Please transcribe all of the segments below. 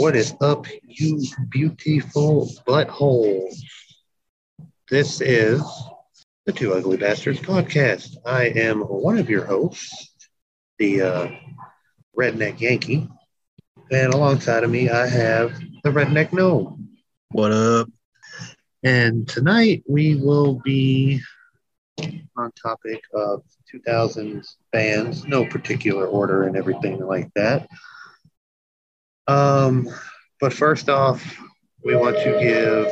What is up, you beautiful buttholes? This is the Two Ugly Bastards podcast. I am one of your hosts, the uh, Redneck Yankee, and alongside of me, I have the Redneck Gnome. What up? And tonight we will be on topic of 2000s bands, no particular order and everything like that. Um, but first off, we want to give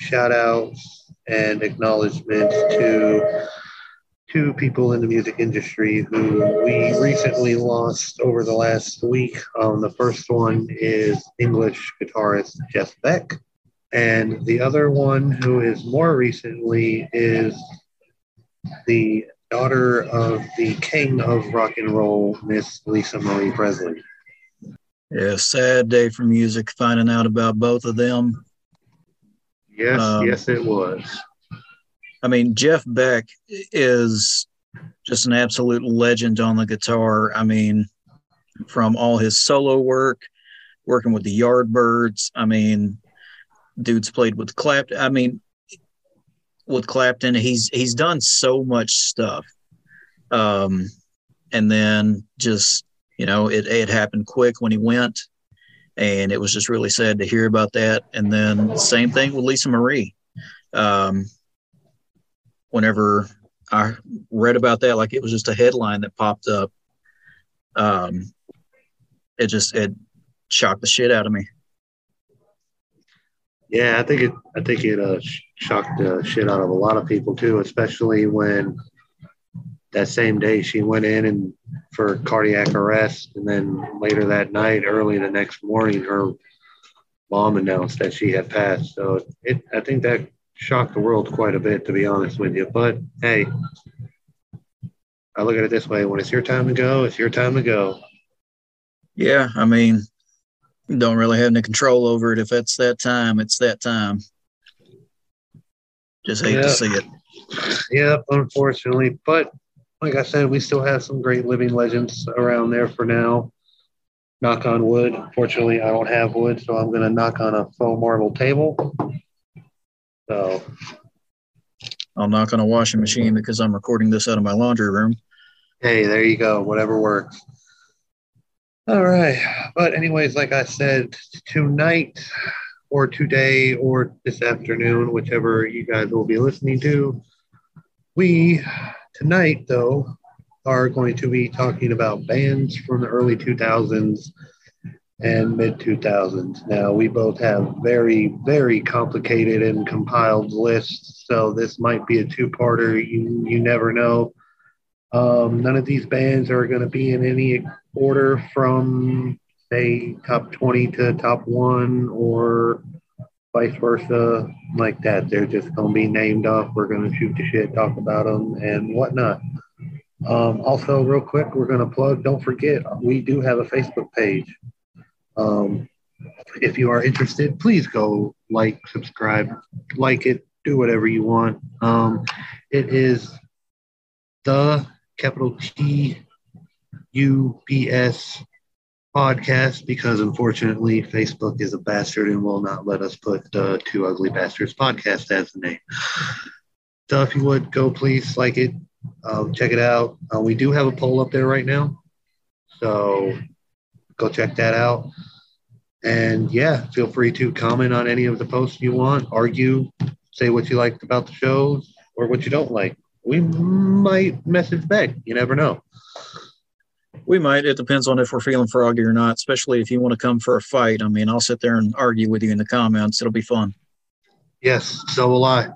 shout outs and acknowledgments to two people in the music industry who we recently lost over the last week. Um, the first one is English guitarist Jeff Beck, and the other one, who is more recently, is the daughter of the king of rock and roll, Miss Lisa Marie Presley. Yeah, sad day for music finding out about both of them. Yes, Um, yes, it was. I mean, Jeff Beck is just an absolute legend on the guitar. I mean, from all his solo work, working with the Yardbirds. I mean, dude's played with Clapton. I mean, with Clapton, he's he's done so much stuff. Um, and then just you know, it it happened quick when he went, and it was just really sad to hear about that. And then same thing with Lisa Marie. Um, whenever I read about that, like it was just a headline that popped up. Um, it just it shocked the shit out of me. Yeah, I think it. I think it uh, shocked the shit out of a lot of people too, especially when that same day she went in and for cardiac arrest, and then later that night, early the next morning, her mom announced that she had passed. So it. I think that shocked the world quite a bit, to be honest with you. But hey, I look at it this way: when it's your time to go, it's your time to go. Yeah, I mean, don't really have any control over it. If it's that time, it's that time. Just hate Yeah. to see it. Yep, unfortunately. But like I said, we still have some great living legends around there for now. Knock on wood. Fortunately, I don't have wood, so I'm going to knock on a faux marble table. So, I'll knock on a washing machine because I'm recording this out of my laundry room. hey, there you go. Whatever works. All right. But, anyways, like I said, tonight or today or this afternoon, whichever you guys will be listening to, we tonight, though, are going to be talking about bands from the early 2000s and mid 2000s. Now, we both have very, very complicated and compiled lists, so this might be a two parter. You, you never know. Um, none of these bands are going to be in any order from, say, top 20 to top one or vice versa, like that. They're just going to be named off. We're going to shoot the shit, talk about them, and whatnot. Um, also, real quick, we're going to plug, don't forget, we do have a Facebook page. Um, if you are interested, please go like, subscribe, like it, do whatever you want. Um, it is the capital T U B S podcast because unfortunately Facebook is a bastard and will not let us put the Two Ugly Bastards podcast as the name. So if you would go, please like it, um, check it out. Uh, we do have a poll up there right now, so go check that out. And yeah, feel free to comment on any of the posts you want, argue, say what you liked about the shows or what you don't like. We might message back. You never know. We might. It depends on if we're feeling froggy or not, especially if you want to come for a fight. I mean, I'll sit there and argue with you in the comments. It'll be fun. Yes, so will I.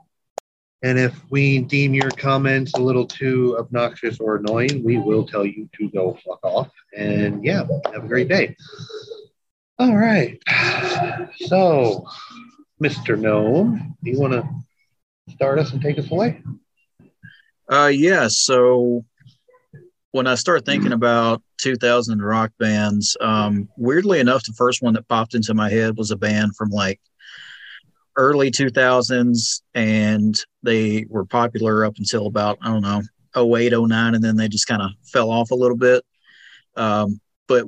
And if we deem your comments a little too obnoxious or annoying, we will tell you to go fuck off. And yeah, have a great day. All right. So, Mr. Gnome, do you want to start us and take us away? Uh, yeah. So when I start thinking about 2000 rock bands, um, weirdly enough, the first one that popped into my head was a band from like early 2000s, and they were popular up until about I don't know 08, 09, and then they just kind of fell off a little bit. Um, but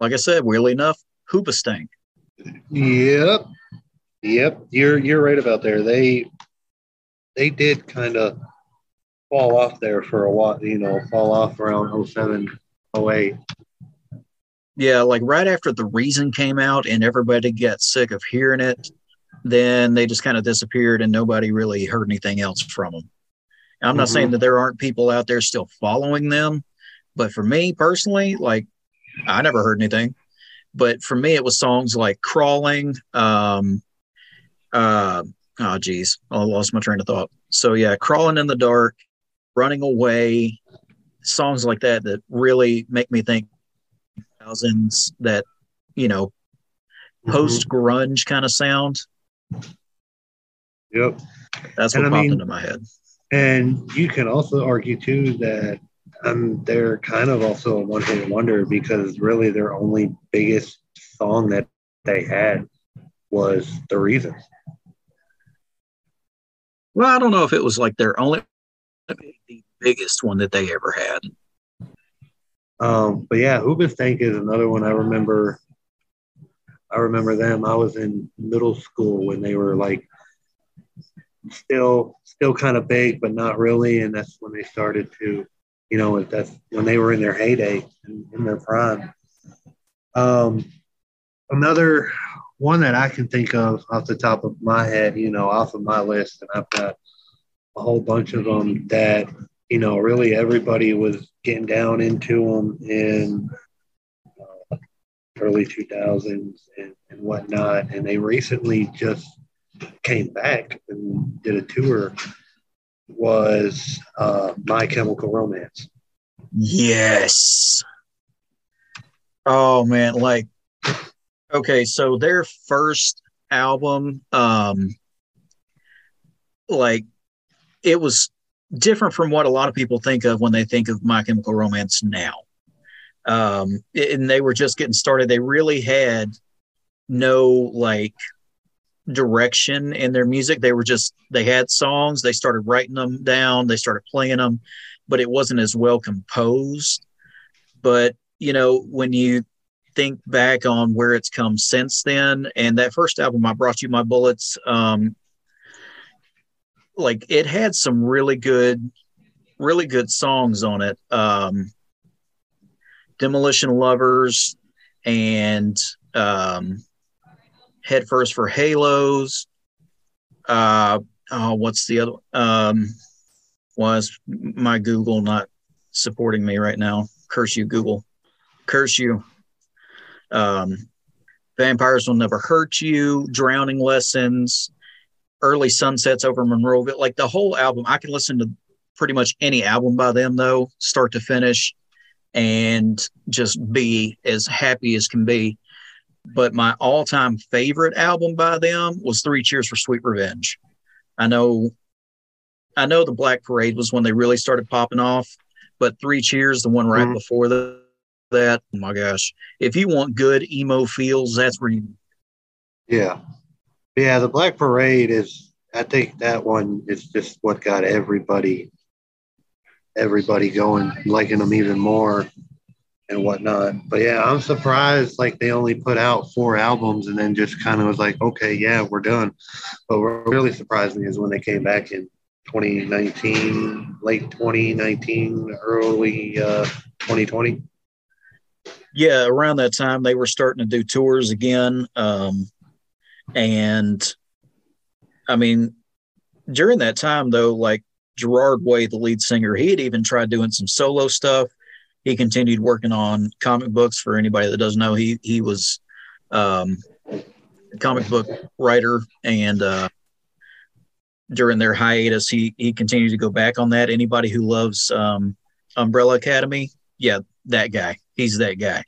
like I said, weirdly enough, Hoobastank. Yep. Yep. You're you're right about there. They they did kind of fall off there for a while, you know, fall off around 07, 08. Yeah, like right after the reason came out and everybody got sick of hearing it, then they just kind of disappeared and nobody really heard anything else from them. I'm not mm-hmm. saying that there aren't people out there still following them, but for me personally, like I never heard anything. But for me, it was songs like "Crawling." Um, uh, oh, geez, I lost my train of thought. So yeah, "Crawling in the Dark," "Running Away," songs like that that really make me think thousands. That you know, mm-hmm. post grunge kind of sound. Yep, that's what and popped I mean, into my head. And you can also argue too that um, they're kind of also a one hit wonder because really their only biggest song that they had was The Reason. Well, I don't know if it was like their only biggest one that they ever had. Um, but yeah, Hoobastank is another one I remember. I remember them. I was in middle school when they were like still still kind of big, but not really, and that's when they started to you know, that's when they were in their heyday in, in their prime. Um, another one that I can think of off the top of my head, you know, off of my list, and I've got a whole bunch of them that, you know, really everybody was getting down into them in uh, early 2000s and, and whatnot. And they recently just came back and did a tour was uh, My Chemical Romance. Yes. Oh man, like okay, so their first album, um, like it was different from what a lot of people think of when they think of My Chemical Romance now. Um, and they were just getting started. They really had no like direction in their music. They were just they had songs, they started writing them down, they started playing them, but it wasn't as well composed. But you know, when you think back on where it's come since then, and that first album, I brought you my bullets, um, like it had some really good, really good songs on it. Um, Demolition Lovers and um, head first for Halos. Uh, oh, what's the other? Um, was my Google not supporting me right now? Curse you, Google. Curse you. Um, Vampires will never hurt you. Drowning lessons. Early sunsets over Monroeville. Like the whole album, I can listen to pretty much any album by them though, start to finish, and just be as happy as can be but my all-time favorite album by them was Three Cheers for Sweet Revenge. I know I know the Black Parade was when they really started popping off, but Three Cheers, the one right mm-hmm. before the, that, oh my gosh. If you want good emo feels, that's where you Yeah. Yeah, the Black Parade is I think that one is just what got everybody everybody going, liking them even more and whatnot. But yeah, I'm surprised like they only put out four albums and then just kind of was like, okay, yeah, we're done. But what really surprised me is when they came back in 2019, late 2019, early uh, 2020. Yeah, around that time they were starting to do tours again. Um, and I mean, during that time though, like Gerard Way, the lead singer, he had even tried doing some solo stuff he continued working on comic books. For anybody that doesn't know, he he was um, a comic book writer, and uh, during their hiatus, he he continued to go back on that. Anybody who loves um, Umbrella Academy, yeah, that guy. He's that guy.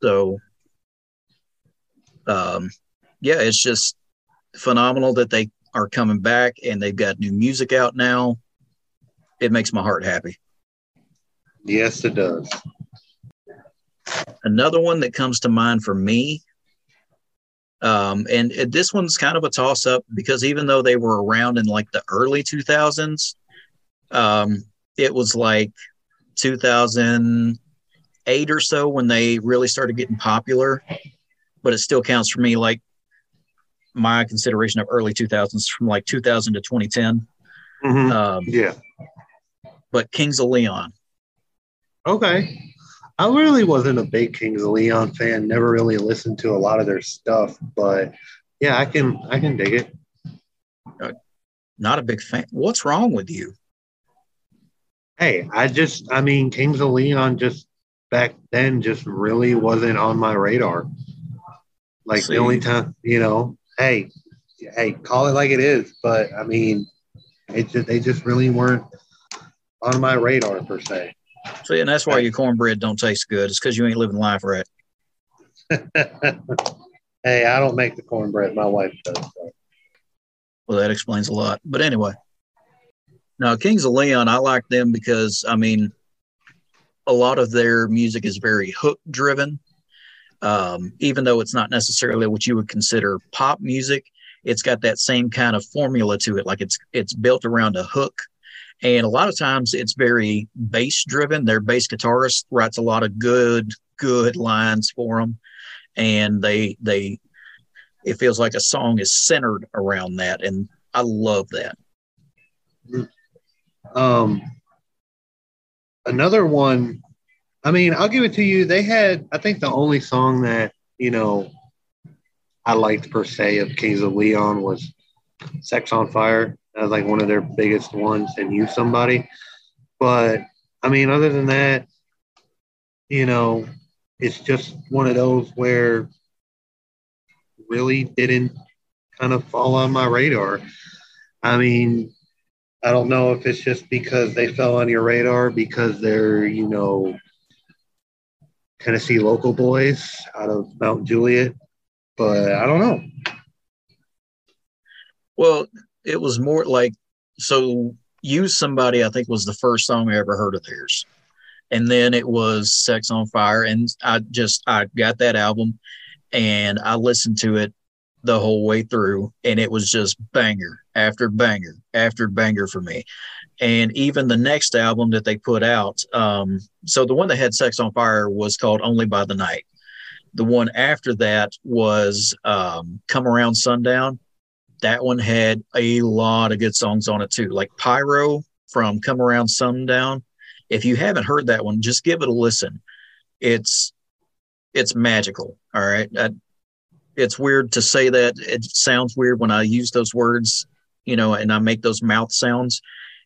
So, um, yeah, it's just phenomenal that they are coming back and they've got new music out now. It makes my heart happy. Yes, it does. Another one that comes to mind for me, um, and this one's kind of a toss up because even though they were around in like the early 2000s, um, it was like 2008 or so when they really started getting popular. but it still counts for me. Like my consideration of early 2000s from like 2000 to 2010. Mhm. Um, yeah. but Kings of Leon. Okay. I really wasn't a big Kings of Leon fan. Never really listened to a lot of their stuff, but yeah, I can I can dig it. Not a big fan. What's wrong with you? Hey, I just I mean Kings of Leon just back then just really wasn't on my radar. Like See. the only time, you know, hey, hey, call it like it is, but I mean, it just they just really weren't on my radar per se. See, and that's why your cornbread don't taste good. It's because you ain't living life right. hey, I don't make the cornbread, my wife does. So. Well, that explains a lot. But anyway, now Kings of Leon, I like them because I mean, a lot of their music is very hook driven. Um, even though it's not necessarily what you would consider pop music, it's got that same kind of formula to it. Like it's it's built around a hook, and a lot of times it's very bass driven. Their bass guitarist writes a lot of good good lines for them, and they they it feels like a song is centered around that, and I love that. Um, another one. I mean, I'll give it to you. They had, I think, the only song that you know I liked per se of Kings of Leon was "Sex on Fire." That was like one of their biggest ones, and "Use Somebody." But I mean, other than that, you know, it's just one of those where really didn't kind of fall on my radar. I mean, I don't know if it's just because they fell on your radar because they're, you know, Tennessee local boys out of Mount Juliet, but I don't know. Well, it was more like so. Use somebody, I think, was the first song I ever heard of theirs, and then it was "Sex on Fire," and I just I got that album, and I listened to it the whole way through, and it was just banger after banger after banger for me. And even the next album that they put out, um, so the one that had "Sex on Fire" was called "Only by the Night." The one after that was um, "Come Around Sundown." that one had a lot of good songs on it too, like Pyro from Come Around Sundown. If you haven't heard that one, just give it a listen. It's it's magical. All right, I, it's weird to say that. It sounds weird when I use those words, you know, and I make those mouth sounds,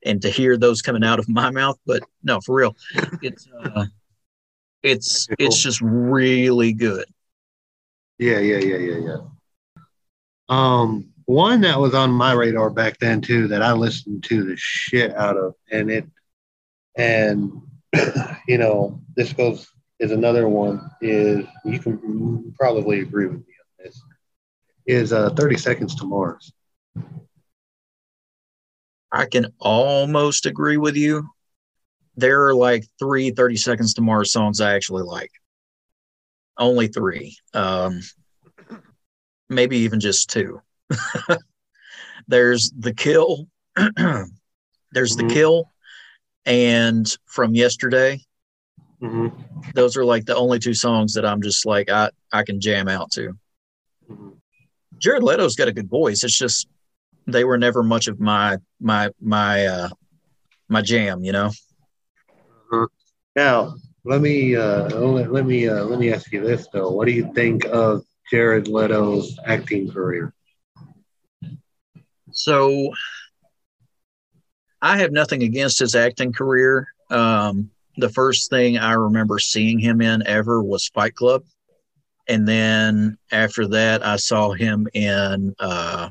and to hear those coming out of my mouth. But no, for real, it's uh, it's it's just really good. Yeah, yeah, yeah, yeah, yeah. Um, one that was on my radar back then too that I listened to the shit out of, and it, and you know, this goes is another one is you can probably agree with me is uh 30 seconds to Mars. I can almost agree with you. There are like three 30 Seconds to Mars songs I actually like. Only three. Um, maybe even just two. There's The Kill. There's Mhm. The Kill and From Yesterday. hmm Those are like the only two songs that I'm just like, I, I can jam out to. hmm Jared Leto's got a good voice. It's just they were never much of my my my uh my jam, you know. Now, let me uh, let, let me uh, let me ask you this though. What do you think of Jared Leto's acting career? So I have nothing against his acting career. Um, the first thing I remember seeing him in ever was Fight Club. And then after that, I saw him in, uh,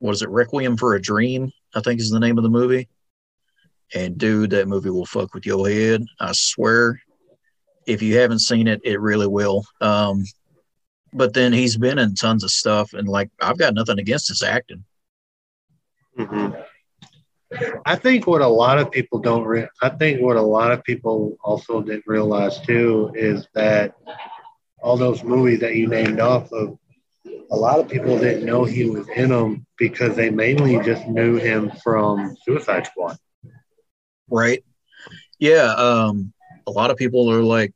what is it, Requiem for a Dream, I think is the name of the movie. And dude, that movie will fuck with your head. I swear. If you haven't seen it, it really will. Um, but then he's been in tons of stuff, and like I've got nothing against his acting. hmm I think what a lot of people don't. Re- I think what a lot of people also didn't realize too is that all those movies that you named off of, a lot of people didn't know he was in them because they mainly just knew him from Suicide Squad. right? Yeah. Um, a lot of people are like,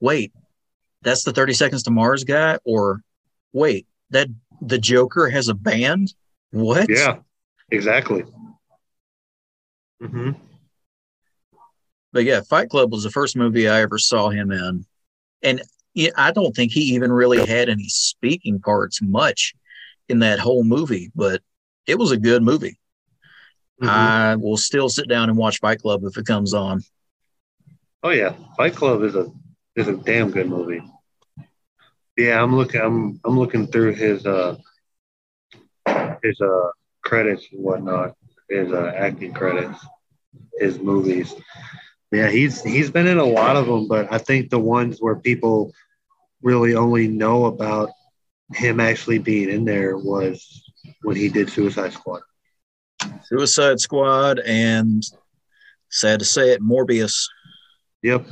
wait, that's the 30 Seconds to Mars guy, or wait, that the Joker has a band? What? Yeah, exactly. Mm-hmm. But yeah, Fight Club was the first movie I ever saw him in. And I don't think he even really had any speaking parts much in that whole movie, but it was a good movie. Mm-hmm. I will still sit down and watch Fight Club if it comes on. Oh yeah, Fight Club is a is a damn good movie. Yeah, I'm looking I'm I'm looking through his uh his uh credits and whatnot, his uh, acting credits, his movies. Yeah, he's he's been in a lot of them, but I think the ones where people really only know about him actually being in there was when he did Suicide Squad. Suicide Squad and sad to say it, Morbius. Yep.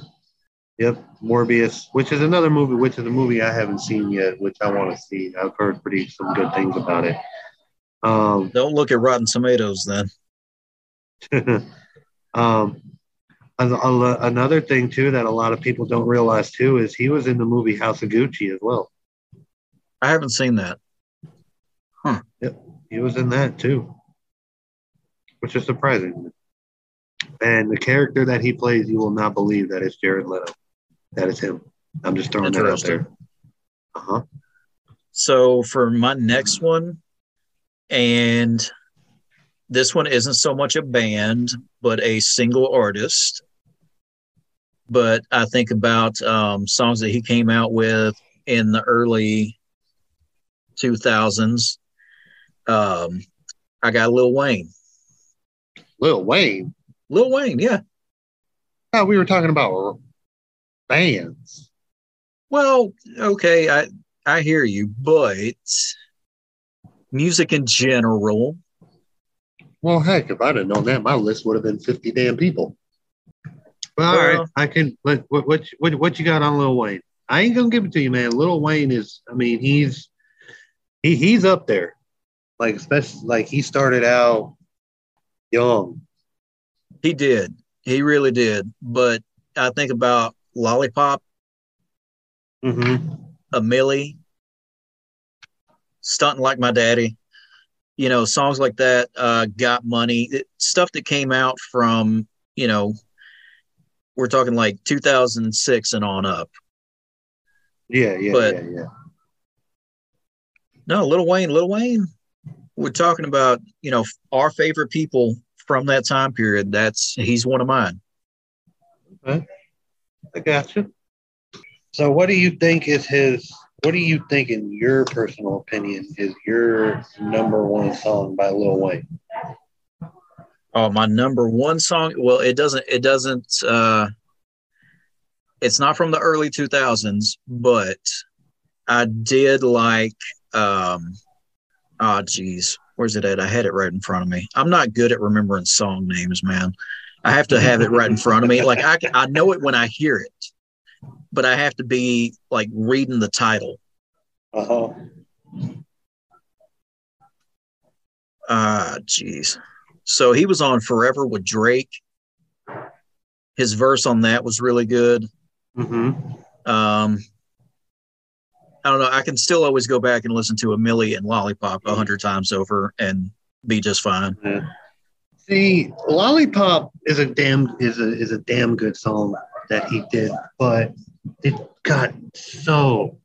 Yep. Morbius, which is another movie, which is a movie I haven't seen yet, which I want to see. I've heard pretty some good things about it. Um, Don't look at Rotten Tomatoes then. um, another thing too that a lot of people don't realize too is he was in the movie House of Gucci as well. I haven't seen that. Huh. Yep, he was in that too, which is surprising. And the character that he plays, you will not believe that it's Jared Leto. That is him. I'm just throwing that out there. Uh huh. So for my next one, and this one isn't so much a band, but a single artist but I think about um, songs that he came out with in the early 2000s. Um, I got Lil Wayne. Lil Wayne? Lil Wayne, yeah. Oh, we were talking about bands. Well, okay, I I hear you, but music in general. Well, heck, if I'd have known that, my list would have been 50 damn people. Well, all right, I can. What what what what you got on Lil Wayne? I ain't gonna give it to you, man. Lil Wayne is. I mean, he's he he's up there. Like especially like he started out young. He did. He really did. But I think about Lollipop, mm-hmm. a Milli, stunting like my daddy. You know, songs like that. Uh, got money. It, stuff that came out from you know we're talking like 2006 and on up. Yeah, yeah, but, yeah, yeah. No, Little Wayne, Little Wayne. We're talking about you know our favorite people from that time period. That's he's one of mine. Okay, I got you. So, what do you think is his? What do you think, in your personal opinion, is your number one song by Lil Wayne? Oh, my number one song. Well, it doesn't. It doesn't. uh It's not from the early two thousands, but I did like. um Oh, geez, where's it at? I had it right in front of me. I'm not good at remembering song names, man. I have to have it right in front of me. Like I, I know it when I hear it, but I have to be like reading the title. Uh huh. Ah, jeez. So he was on Forever with Drake. His verse on that was really good. Mm-hmm. Um, I don't know. I can still always go back and listen to a Milli and Lollipop a hundred times over and be just fine. Yeah. See, Lollipop is a damn is a is a damn good song that he did, but it got so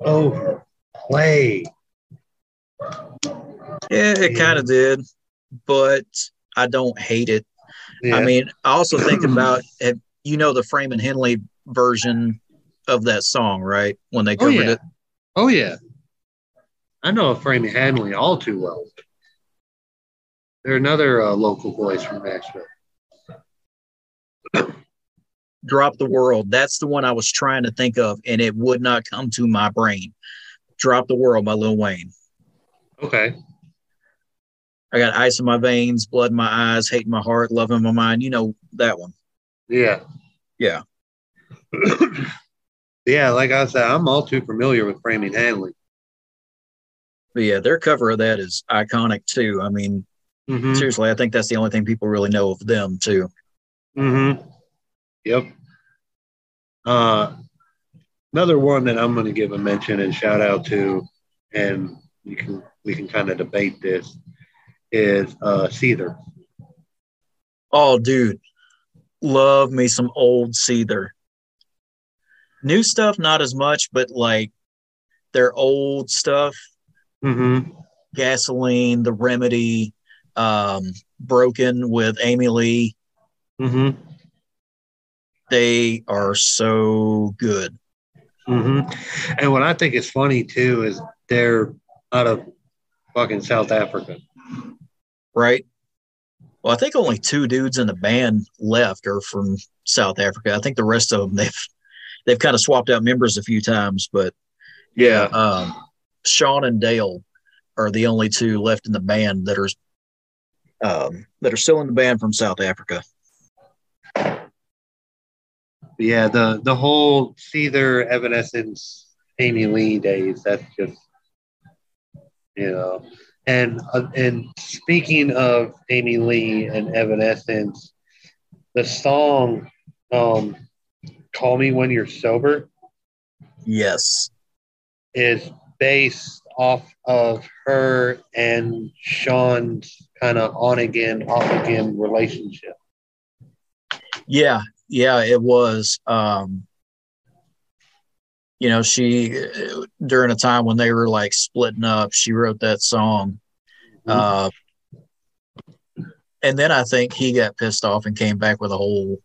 overplayed. Yeah, it kind of did but I don't hate it. Yeah. I mean, I also think about you know the Framing Hanley version of that song, right? When they covered oh, yeah. it. Oh yeah, I know Framing Hanley all too well. They're another uh, local voice from Nashville. Drop the World. That's the one I was trying to think of, and it would not come to my brain. Drop the World by Lil Wayne. Okay. I got ice in my veins, blood in my eyes, hate in my heart, love in my mind. You know that one. Yeah. Yeah. yeah, like I said, I'm all too familiar with Framing Hanley. But yeah, their cover of that is iconic too. I mean, mm-hmm. seriously, I think that's the only thing people really know of them too. Mm-hmm. Yep. Uh, another one that I'm going to give a mention and shout out to, and you can we can kind of debate this is uh, Seether. Oh, dude, love me some old Seether. New stuff, not as much, but like their old stuff, Mm-hmm. gasoline, the remedy, um, broken with Amy Lee. Mm-hmm. They are so good. Mm-hmm. And what I think is funny too is they're out of fucking South Africa. Right? Well, I think only two dudes in the band left are from South Africa. I think the rest of them they've they've kind of swapped out members a few times, but Yeah. um, Shaun and Dale are the only two left in the band that are um, that are still in the band from South Africa. Yeah, the the whole Seether Evanescence Amy Lee days, that's just you know. And uh, and speaking of Amy Lee and Evanescence, the song um Call Me When You're Sober Yes, is based off of her and Shaun's kind of on again, off again relationship. yeah, yeah, it was. Um, you know, she during a time when they were like splitting up, she wrote that song. Uh, and then I think he got pissed off and came back with a whole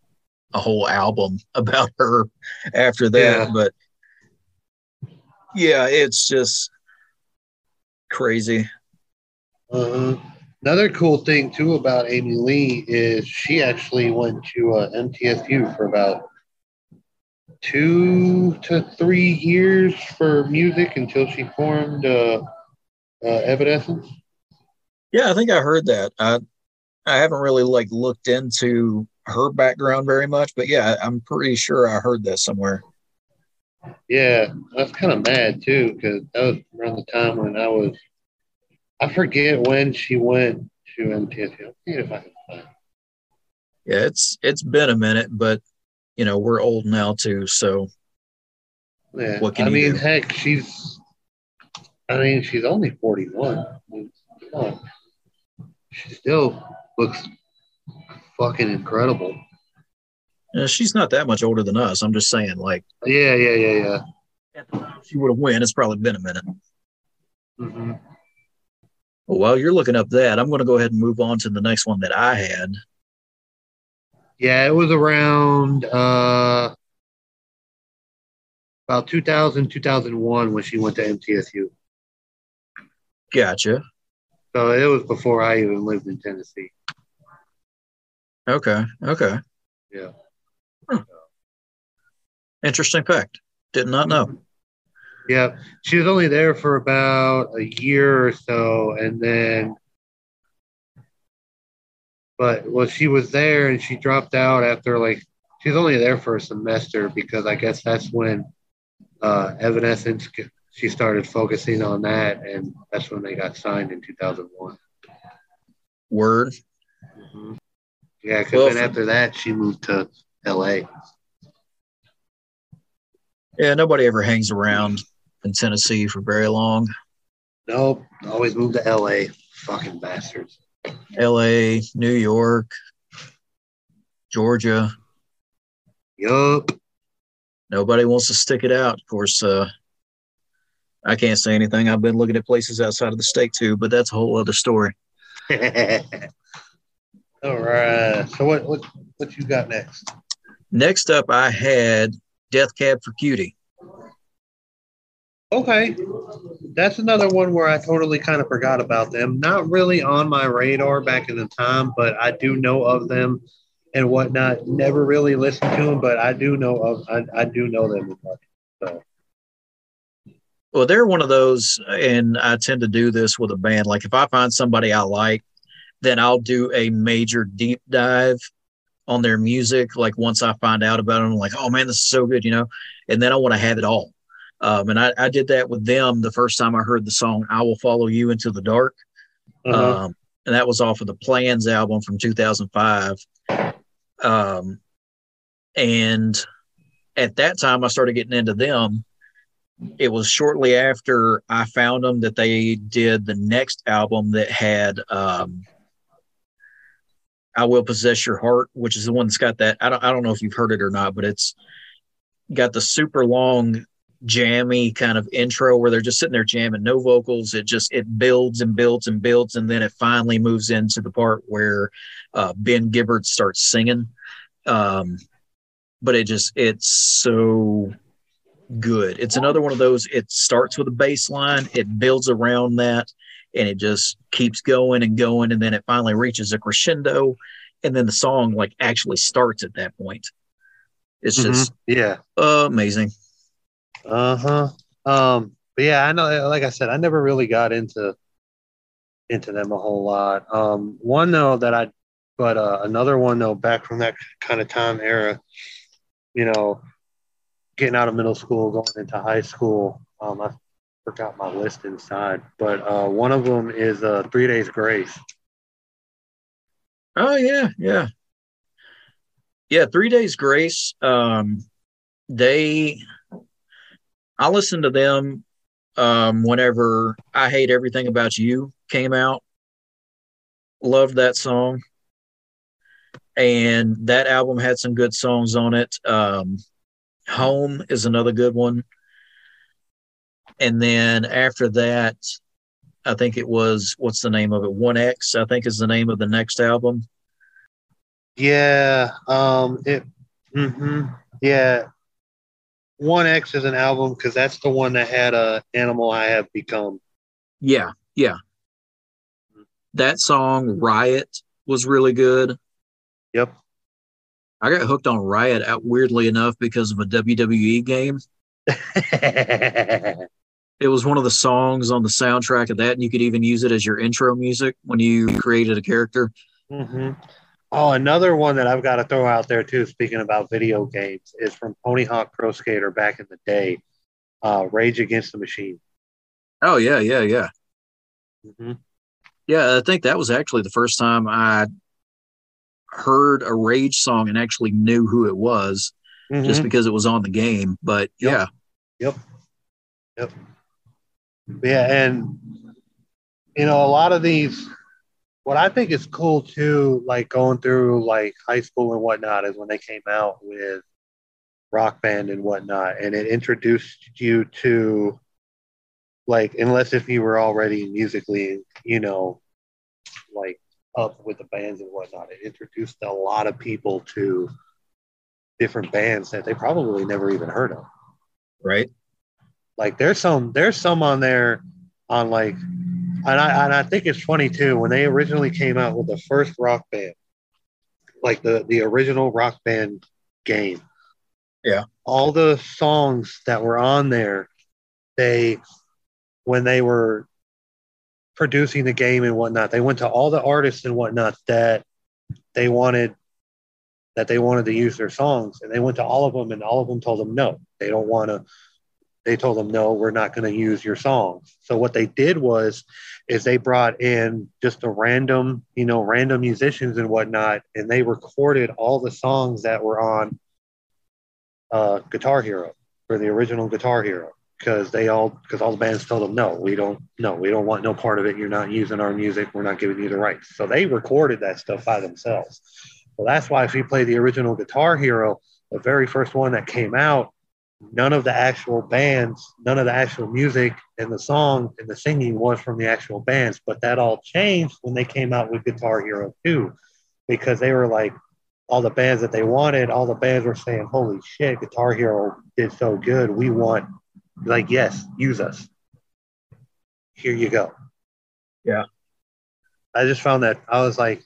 a whole album about her after that. Yeah. But yeah, it's just crazy. Uh-huh. Another cool thing too about Amy Lee is she actually went to uh, MTSU for about two to three years for music until she formed uh, uh, Evanescence. Yeah, I think I heard that. I I haven't really like looked into her background very much, but yeah, I'm pretty sure I heard that somewhere. Yeah, that's kind of mad too because that was around the time when I was. I forget when she went to MTSU. I'll see if I can find. Yeah, it's it's been a minute, but you know we're old now too, so Yeah, What can I you mean, do? heck, she's. I mean, she's only forty-one. I mean. She still looks fucking incredible. uh, she's not that much older than us. I'm just saying, like Yeah, yeah, yeah, yeah. at the time she would have win. It's probably been a minute. hmm Well, while you're looking up that, I'm going to go ahead and move on to the next one that I had. Yeah, it was around uh, about 2000, 2001 when she went to MTSU. Gotcha. So it was before I even lived in Tennessee. Okay. Okay. Yeah. Interesting fact. Did not know. Yeah, she was only there for about a year or so, and then, but well, she was there and she dropped out after like she was only there for a semester because I guess that's when uh, Evanescence she started focusing on that, and that's when they got signed in two thousand one. Word. Yeah, because Well, then for- after that she moved to L.A. Yeah, nobody ever hangs around in Tennessee for very long. Nope, always moved to L.A. Fucking bastards. L.A., New York, Georgia. Yup. Nobody wants to stick it out. Of course, uh, I can't say anything. I've been looking at places outside of the state too, but that's a whole other story. All right. So what what what you got next? Next up, I had Death Cab for Cutie. Okay. That's another one where I totally kind of forgot about them. Not really on my radar back in the time, but I do know of them and whatnot. Never really listened to them, but I do know of I, I do know them. So Well, they're one of those, and I tend to do this with a band. Like if I find somebody I like, then I'll do a major deep dive on their music. Like once I find out about them, I'm like, oh man, this is so good, you know. And then I want to have it all. Um, and I, I did that with them the first time I heard the song "I Will Follow You Into the Dark," uh-huh. um, and that was off of the Plans album from 2005. Um, and at that time, I started getting into them. It was shortly after I found them that they did the next album that had um, "I Will Possess Your Heart," which is the one that's got that. I don't I don't know if you've heard it or not, but it's got the super long jammy kind of intro where they're just sitting there jamming, no vocals. It just it builds and builds and builds, and then it finally moves into the part where uh, Ben Gibbard starts singing. Um, but it just it's so good. It's another one of those. It starts with a bass line, it builds around that, and it just keeps going and going, and then it finally reaches a crescendo, and then the song like actually starts at that point. It's Mhm. just Yeah. amazing. Uh huh. Um. But yeah, I know. Like I said, I never really got into into them a whole lot. Um. One though that I, but uh, another one though back from that kind of time era, you know, getting out of middle school, going into high school. Um. I forgot my list inside, but uh, one of them is uh, Three Days Grace. Oh yeah, yeah, yeah. Three Days Grace. Um, they, I listened to them um, whenever I Hate Everything About You came out. Loved that song, and that album had some good songs on it. Um, Home is another good one, and then after that, I think it was what's the name of it? One X, I think is the name of the next album. Yeah. Um. It. hmm Yeah. One X is an album because that's the one that had a animal I have become. Yeah, yeah. That song Riot was really good. Yep. I got hooked on Riot out weirdly enough because of a WWE game. It was one of the songs on the soundtrack of that, and you could even use it as your intro music when you created a character. hmm Oh, another one that I've got to throw out there too. Speaking about video games, is from Tony Hawk Pro Skater back in the day, uh, Rage Against the Machine. Oh yeah, yeah, yeah. hmm Yeah, I think that was actually the first time I heard a Rage song and actually knew who it was just because it was on the game. But Yep. yeah, yep, yep, Yeah, and you know, a lot of these what I think is cool too, like going through like high school and whatnot, is when they came out with rock band and whatnot, and it introduced you to like unless if you were already musically, you know, like up with the bands and whatnot, it introduced a lot of people to different bands that they probably never even heard of right. like there's some there's some on there on like and I and I think it's funny too when they originally came out with the first rock band, like the the original rock band game. Yeah. All the songs that were on there, they when they were producing the game and whatnot, they went to all the artists and whatnot that they wanted that they wanted to use their songs and they went to all of them and all of them told them no they don't want to they told them no we're not going to use your songs. So what they did was is they brought in just a random you know random musicians and whatnot and they recorded all the songs that were on uh, guitar hero for the original guitar hero because they all because all the bands told them no we don't no we don't want no part of it. You're not using our music. We're not giving you the rights. So they recorded that stuff by themselves. Well that's why if you play the original guitar hero the very first one that came out none of the actual bands, none of the actual music and the song and the singing was from the actual bands. But that all changed when they came out with Guitar Hero 2 because they were like, all the bands that they wanted, all the bands were saying, Holy shit, Guitar Hero did so good. We want, like, yes, use us. Here you go. Yeah. I just found that I was like,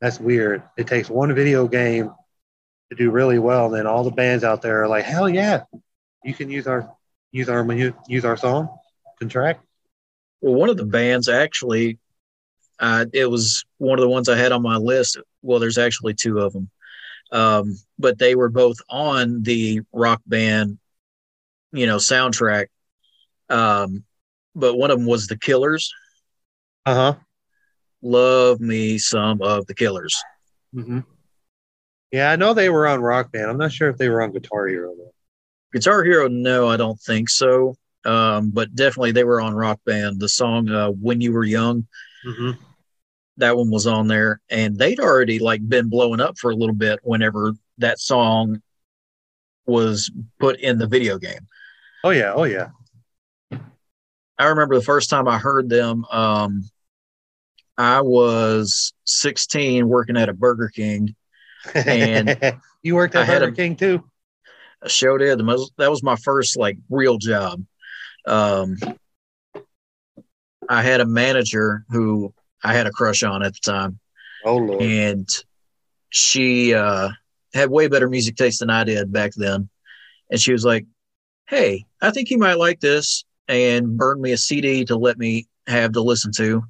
that's weird. It takes one video game to do really well, and then all the bands out there are like, hell yeah, you can use our use our use our song contract. Well, one of the bands actually, uh, it was one of the ones I had on my list. Well, there's actually two of them, um, but they were both on the rock band, you know, soundtrack. Um, but one of them was the Killers. Uh huh. Love me some of the Killers. Mm-hmm. Yeah, I know they were on Rock Band. I'm not sure if they were on Guitar Hero though. Guitar Hero, no, I don't think so. Um, but definitely they were on Rock Band. The song uh, "When You Were Young," hmm that one was on there, and they'd already like been blowing up for a little bit whenever that song was put in the video game. Oh yeah, oh yeah. I remember the first time I heard them. Um, I was 16 working at a Burger King. And you worked I at had Burger a- King too. I showed it. That was my first like real job. Um, I had a manager who I had a crush on at the time, Oh lord. and she uh, had way better music taste than I did back then. And she was like, "Hey, I think you might like this," and burned me a CD to let me have to listen to.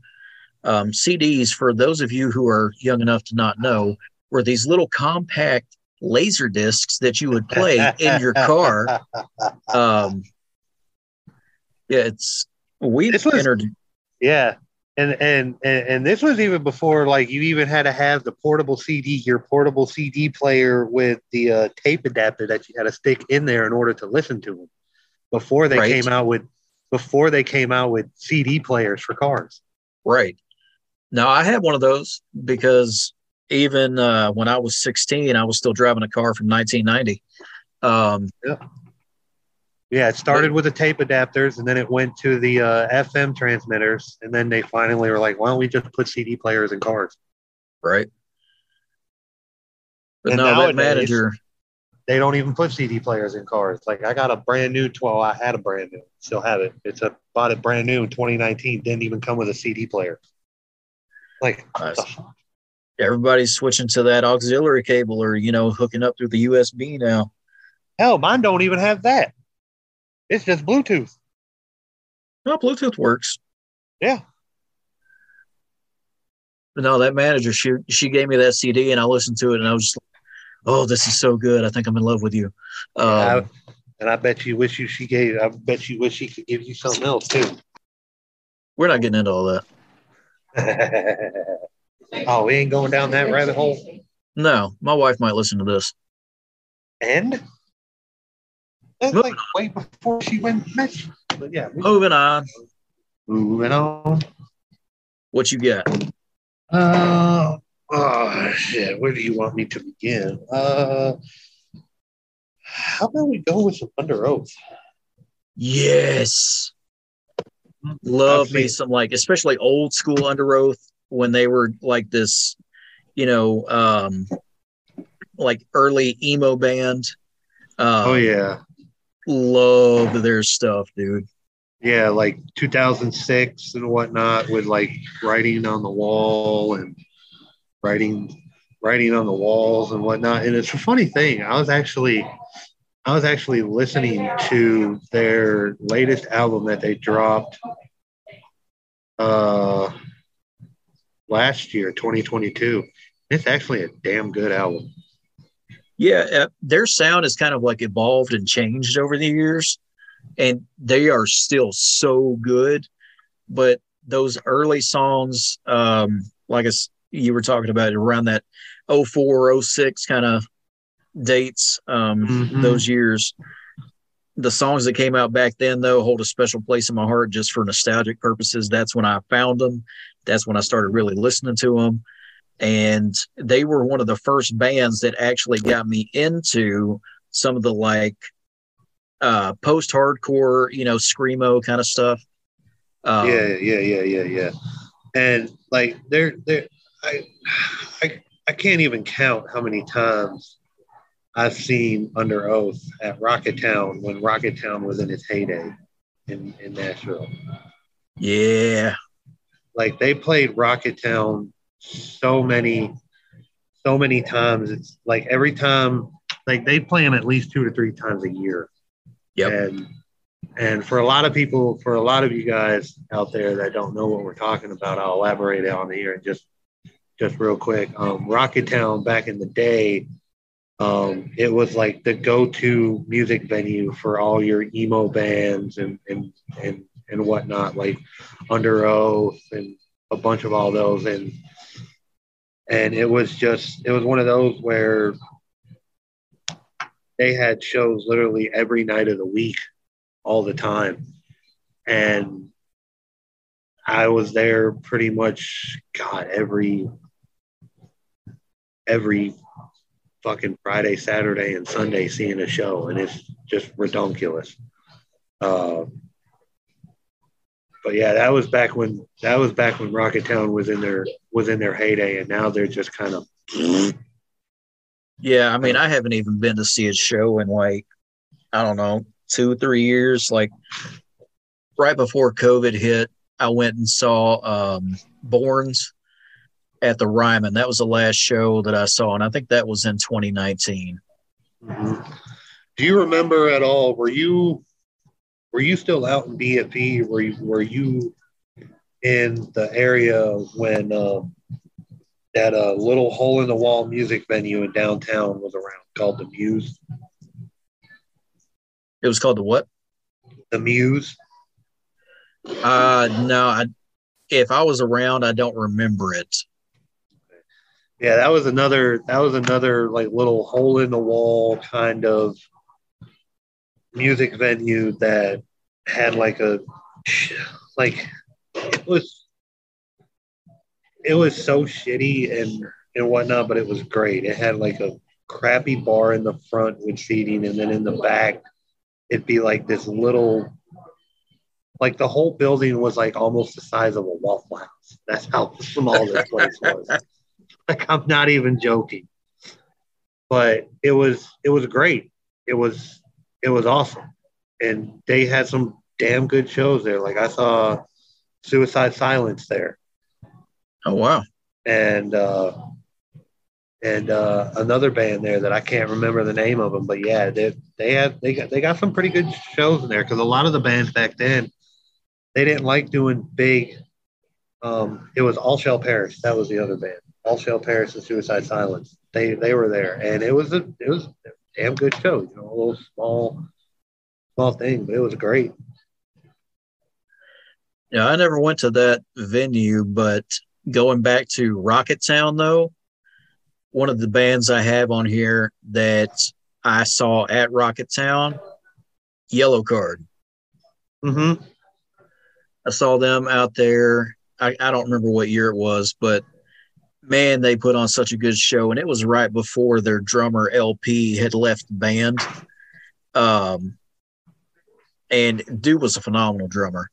Um, CDs, for those of you who are young enough to not know, were these little compact laser discs that you would play in your car. Um, yeah, it's we This was- entered. Yeah. And, and and and this was even before like you even had to have the portable CD, your portable CD player with the uh, tape adapter that you had to stick in there in order to listen to them. Before they Right. came out with before they came out with CD players for cars. Right. Now I had one of those because even uh, when I was 16, I was still driving a car from 1990. Um, Yeah, it started with the tape adapters, and then it went to the uh, FM transmitters, and then they finally were like, "Why don't we just put CD players in cars?" right. But And no, that nowadays- manager, They don't even put CD players in cars. Like I got a brand new 12. I had a brand new, still have it. It's a bought it brand new in 2019. Didn't even come with a CD player. Like Nice. Everybody's switching to that auxiliary cable or you know hooking up through the USB now. hell, mine don't even have that. It's just Bluetooth. No, Bluetooth works. Yeah. But no, that manager, she she gave me that CD and I listened to it and I was just like, oh, this is so good. I think I'm in love with you. Um, Yeah, And I bet you wish you she gave. I bet you wish she could give you something else too. we're not getting into all that. oh, we ain't going down that rabbit hole. No, my wife might listen to this. And that's Moving like way before she went Mitch. But yeah, Moving on. moving on. What you got? Uh, oh shit. Where do you want me to begin? Uh, how about we go with some Underoath? Yes. Love I've me seen- some like especially old school under oath when they were like this, you know, um like early emo band. Um, Oh yeah, love their stuff, dude. yeah, like 2006 and whatnot with like writing on the wall and writing writing on the walls and whatnot. And it's a funny thing. I was actually I was actually listening to their latest album that they dropped uh last year, 2022. It's actually a damn good album. Yeah, uh, their sound has kind of like evolved and changed over the years, and they are still so good. But those early songs, um, like you were talking about around that 04, 06 kind of dates, um, Mhm. those years. The songs that came out back then, though, hold a special place in my heart just for nostalgic purposes. That's when I found them. That's when I started really listening to them. And they were one of the first bands that actually got me into some of the like uh, post hardcore, you know, screamo kind of stuff. Um, yeah, yeah, yeah, yeah, yeah. And like they're they're I I I can't even count how many times I've seen Underoath at Rocketown when Rocketown was in its heyday in, in Nashville. yeah. Like they played Rocketown so many so many times. It's like every time like they play them at least two to three times a year. Yep. And and for a lot of people, for a lot of you guys out there that don't know what we're talking about, I'll elaborate on here and just just real quick. Um, Rocketown back in the day, um, it was like the go-to music venue for all your emo bands and and and and whatnot, like Underoath and a bunch of all those, and and it was just it was one of those where they had shows literally every night of the week, all the time, and I was there pretty much, God, every every fucking Friday, Saturday, and Sunday seeing a show, and it's just redonkulous. Uh, but yeah, that was back when that was back when Rocketown was in their was in their heyday, and now they're just kind of. Yeah, I mean, I haven't even been to see a show in like I don't know two three years. Like right before COVID hit, I went and saw um, Borns at the Ryman. That was the last show that I saw, and I think that was in 2019. Mm-hmm. Do you remember at all? Were you were you still out in BFE? Were you were you in the area when uh, that uh, little hole in the wall music venue in downtown was around called the Muse? It was called the what? The Muse. Uh, no, I, if I was around, I don't remember it. Yeah, that was another. That was another like little hole in the wall kind of music venue that had like a like it was it was so shitty and and whatnot, but it was great. It had like a crappy bar in the front with seating, and then in the back, it'd be like this little like the whole building was like almost the size of a Waffle House. That's how small this place was. like I'm not even joking. But it was it was great. It was it was awesome. And they had some damn good shows there. Like I saw Suicide Silence there. Oh wow. And uh and uh, another band there that I can't remember the name of them, but yeah, they they had they got they got some pretty good shows in there because a lot of the bands back then they didn't like doing big. Um, it was All Shall Perish. That was the other band. All Shall Perish and Suicide Silence. They they were there, and it was a it was damn good show. You know, a little small small thing, but it was great. Yeah, I never went to that venue, but going back to Rocketown though, one of the bands I have on here that I saw at Rocketown, Yellow Card. Mm-hmm. I saw them out there. I, I don't remember what year it was, but man, they put on such a good show. And it was right before their drummer LP had left the band. Um, and dude was a phenomenal drummer.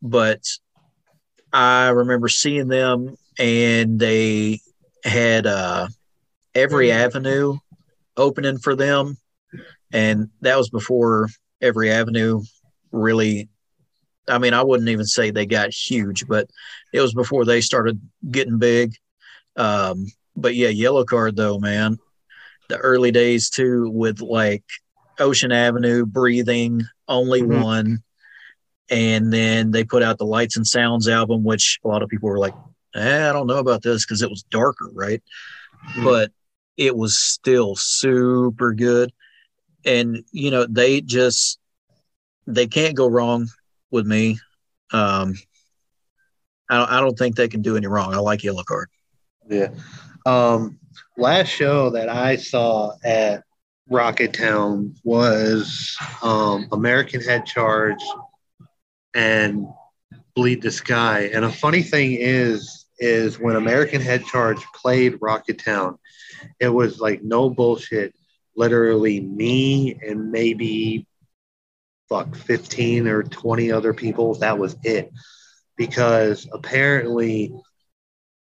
But I remember seeing them and they had uh, every avenue opening for them. And that was before every avenue really I mean, I wouldn't even say they got huge, but it was before they started getting big. Um, but yeah, Yellowcard though, man, the early days too, with like Ocean Avenue, Breathing, Only mm-hmm. One, and then they put out the Lights and Sounds album, which a lot of people were like, eh, I don't know about this because it was darker, right? Mm-hmm. But it was still super good. And, you know, they just, they can't go wrong with me. Um, I don't, I don't think they can do any wrong. I like Yellowcard. Yeah. Um, last show that I saw at Rocketown was um, American Head Charge and Bleed the Sky. And a funny thing is, is when American Head Charge played Rocketown, it was like no bullshit. Literally me and maybe fuck 15 or 20 other people. That was it. Because apparently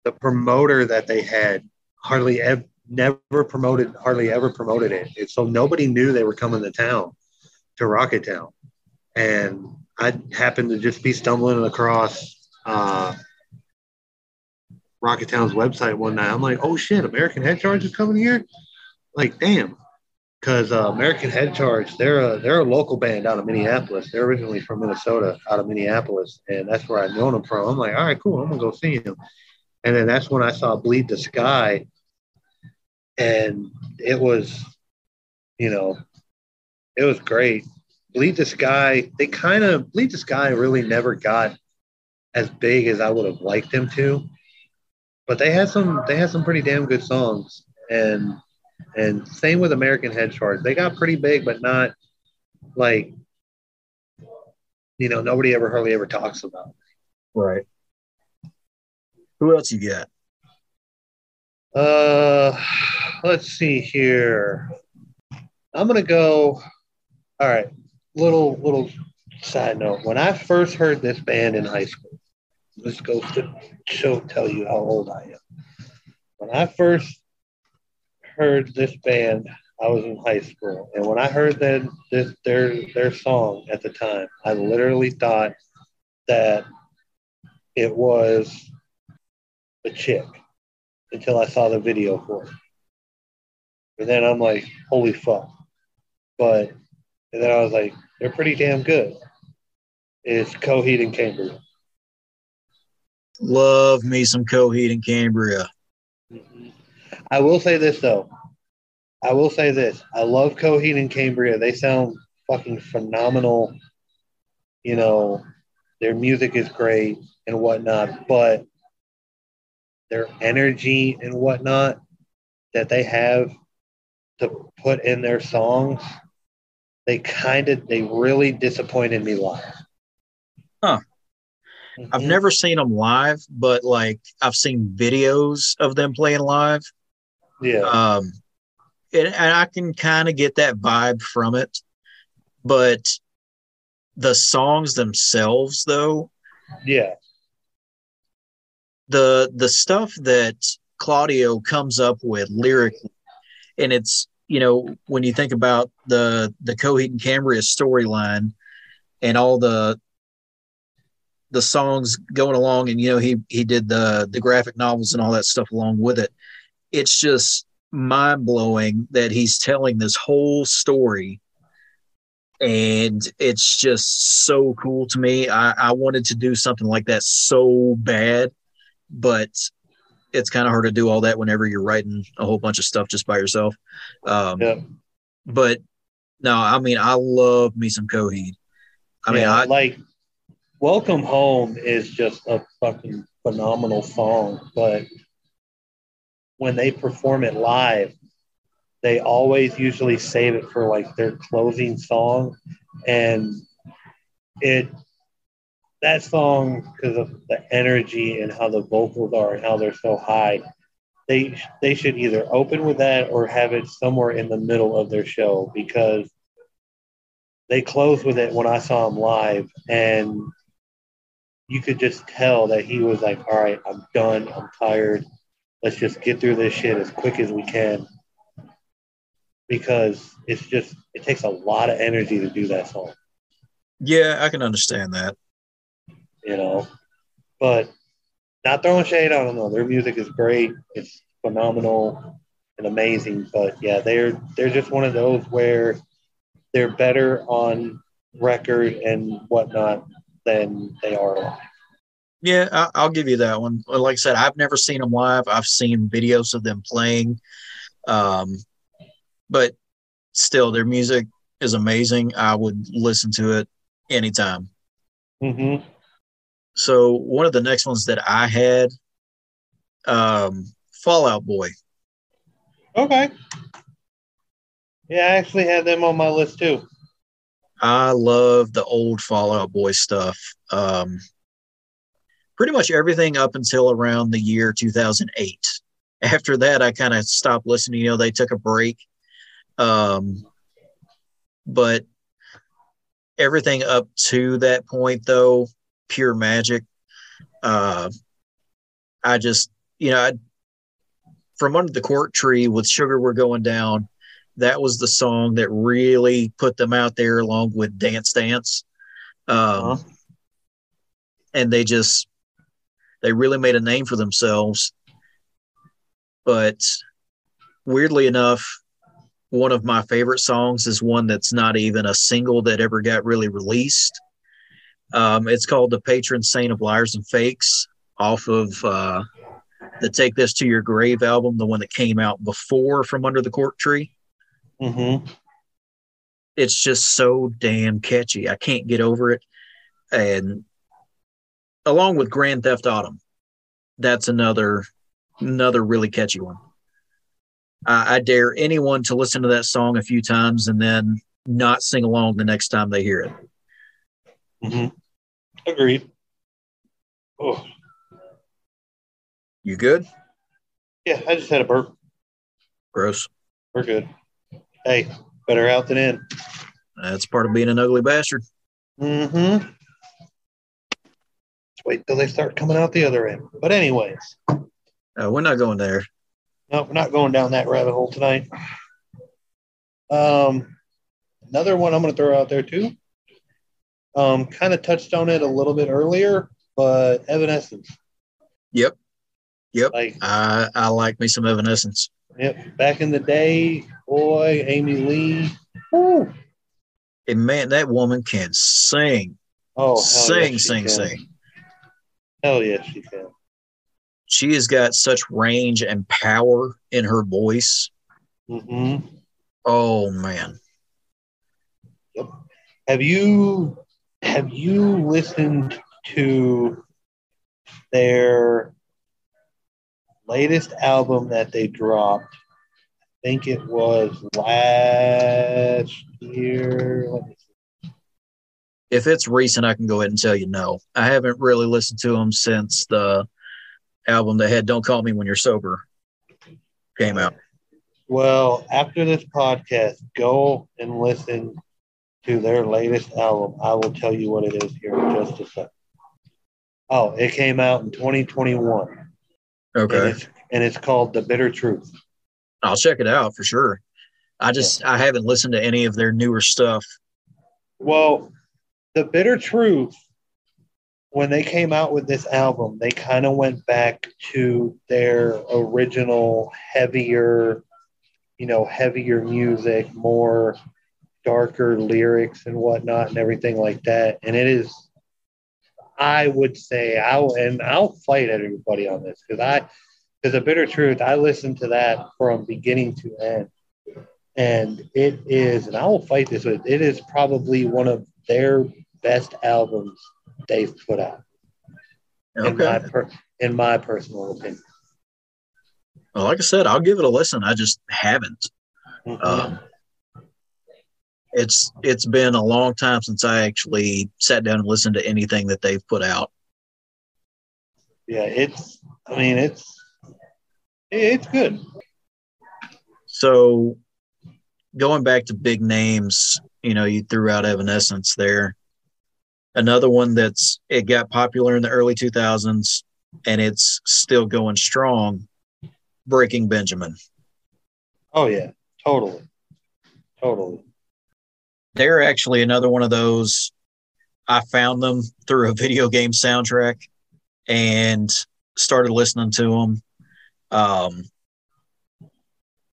the promoter that they had hardly ever never promoted hardly ever promoted it. So nobody knew they were coming to town to Rocketown. And I happened to just be stumbling across uh, Rocketown's website one night. I'm like, oh shit, American Head Charge is coming here. Like, damn because uh, American Head Charge, they're a they're a local band out of Minneapolis. They're originally from Minnesota, out of Minneapolis, and that's where I've known them from. I'm like, all right, cool, I'm gonna go see them. And then that's when I saw Bleed the Sky, and it was, you know, it was great. Bleed the Sky, they kind of Bleed the Sky really never got as big as I would have liked them to, but they had some they had some pretty damn good songs, and And same with American Head Charge. They got pretty big, but not like you know, nobody ever hardly ever talks about. Right. Who else you got? Uh, let's see here. I'm gonna go. All right, little little side note. When I first heard this band in high school, this goes to show tell you how old I am. When I first heard this band, I was in high school, and when I heard that this their their song at the time, I literally thought that it was a chick until I saw the video for it. And then I'm like, holy fuck. But and then I was like, they're pretty damn good. It's Coheed and Cambria. Love me some Coheed and Cambria. I will say this though. I will say this. I love Coheed and Cambria. They sound fucking phenomenal. You know, their music is great and whatnot, but their energy and whatnot that they have to put in their songs, they kind of they really disappointed me live. Huh. Mm-hmm. I've never seen them live, but like I've seen videos of them playing live. Yeah. Um, and, and I can kind of get that vibe from it, but the songs themselves, though, yeah, the the stuff that Claudio comes up with lyrically, and it's you know when you think about the the Coheed and Cambria storyline and all the the songs going along, and you know he he did the the graphic novels and all that stuff along with it. It's just mind blowing that he's telling this whole story and it's just so cool to me. I, I wanted to do something like that so bad, but it's kind of hard to do all that whenever you're writing a whole bunch of stuff just by yourself. Um, yeah. But no, I mean, I love me some Coheed. I mean, I like Welcome Home is just a fucking phenomenal song, but when they perform it live, they always usually save it for like their closing song. And it, that song, because of the energy and how the vocals are and how they're so high, they, they should either open with that or have it somewhere in the middle of their show because they closed with it when I saw him live. And you could just tell that he was like, all right, I'm done. I'm tired let's just get through this shit as quick as we can because it's just it takes a lot of energy to do that song. Yeah, I can understand that. You know, but not throwing shade on them though. Their music is great. It's phenomenal and amazing. But yeah, they're they're just one of those where they're better on record and whatnot than they are live. Yeah, I, will give you that one. Like I said, I've never seen them live. I've seen videos of them playing, um, but still, their music is amazing. I would listen to it anytime. Mm-hmm. So one of the next ones that I had, um, Fall Out Boy. Okay. Yeah, I actually had them on my list too. I love the old Fall Out Boy stuff. Um, pretty much everything up until around the year 2008. After that, I kind of stopped listening. You know, they took a break. Um, but everything up to that point, though, pure magic. Uh, I just, you know, I, from under the cork tree with sugar we're going down that was the song that really put them out there along with dance dance um, uh-huh. and they just they really made a name for themselves. But weirdly enough, one of my favorite songs is one that's not even a single that ever got really released. Um, it's called The Patron Saint of Liars and Fakes off of uh, the Take This to Your Grave album, the one that came out before From Under the Cork Tree. Mm-hmm. It's just so damn catchy. I can't get over it. And along with Grand Theft Autumn. That's another another really catchy one. I, I dare anyone to listen to that song a few times and then not sing along the next time they hear it. Mm-hmm. Agreed. Oh, You good? yeah, I just had a burp. Gross. We're good. Hey, better out than in. That's part of being an ugly bastard. Mm-hmm. Just wait till they start coming out the other end. But anyways, Uh, we're not going there. no, we're not going down that rabbit hole tonight. Um, another one I'm going to throw out there too. Um, kind of touched on it a little bit earlier, but Evanescence. Yep. Yep. Like, I, I like me some Evanescence. yep, back in the day, boy, Amy Lee. Woo. And man, that woman can sing, Oh, sing, sing, can. sing. Hell yes, she can. She has got such range and power in her voice. Mm-hmm. Oh man. Have you have you listened to their latest album that they dropped? I think it was last year. Let me. If it's recent, I can go ahead and tell you no. I haven't really listened to them since the album that had Don't Call Me When You're Sober came out. Well, after this podcast, go and listen to their latest album. I will tell you what it is here in just a second. Oh, it came out in 2021. And Okay. it's, and it's called The Bitter Truth. I'll check it out for sure. I just I haven't listened to any of their newer stuff. Well, The Bitter Truth, when they came out with this album, they kind of went back to their original heavier, you know, heavier music, more darker lyrics and whatnot and everything like that. And it is, I would say, I'll, and I'll fight everybody on this because I, because The Bitter Truth, I listened to that from beginning to end. And it is, and I will fight this with it is probably one of their best albums they've put out, in my per, in my personal opinion. Well, like I said, I'll give it a listen. I just haven't. Mhm. Um, it's it's been a long time since I actually sat down and listened to anything that they've put out. yeah, it's. I mean, it's it's good. So going back to big names, you know, you threw out Evanescence there. Another one that's it got popular in the early 2000s and it's still going strong. Breaking Benjamin. Oh yeah, totally, totally. They're actually another one of those. I found them through a video game soundtrack and started listening to them. Um,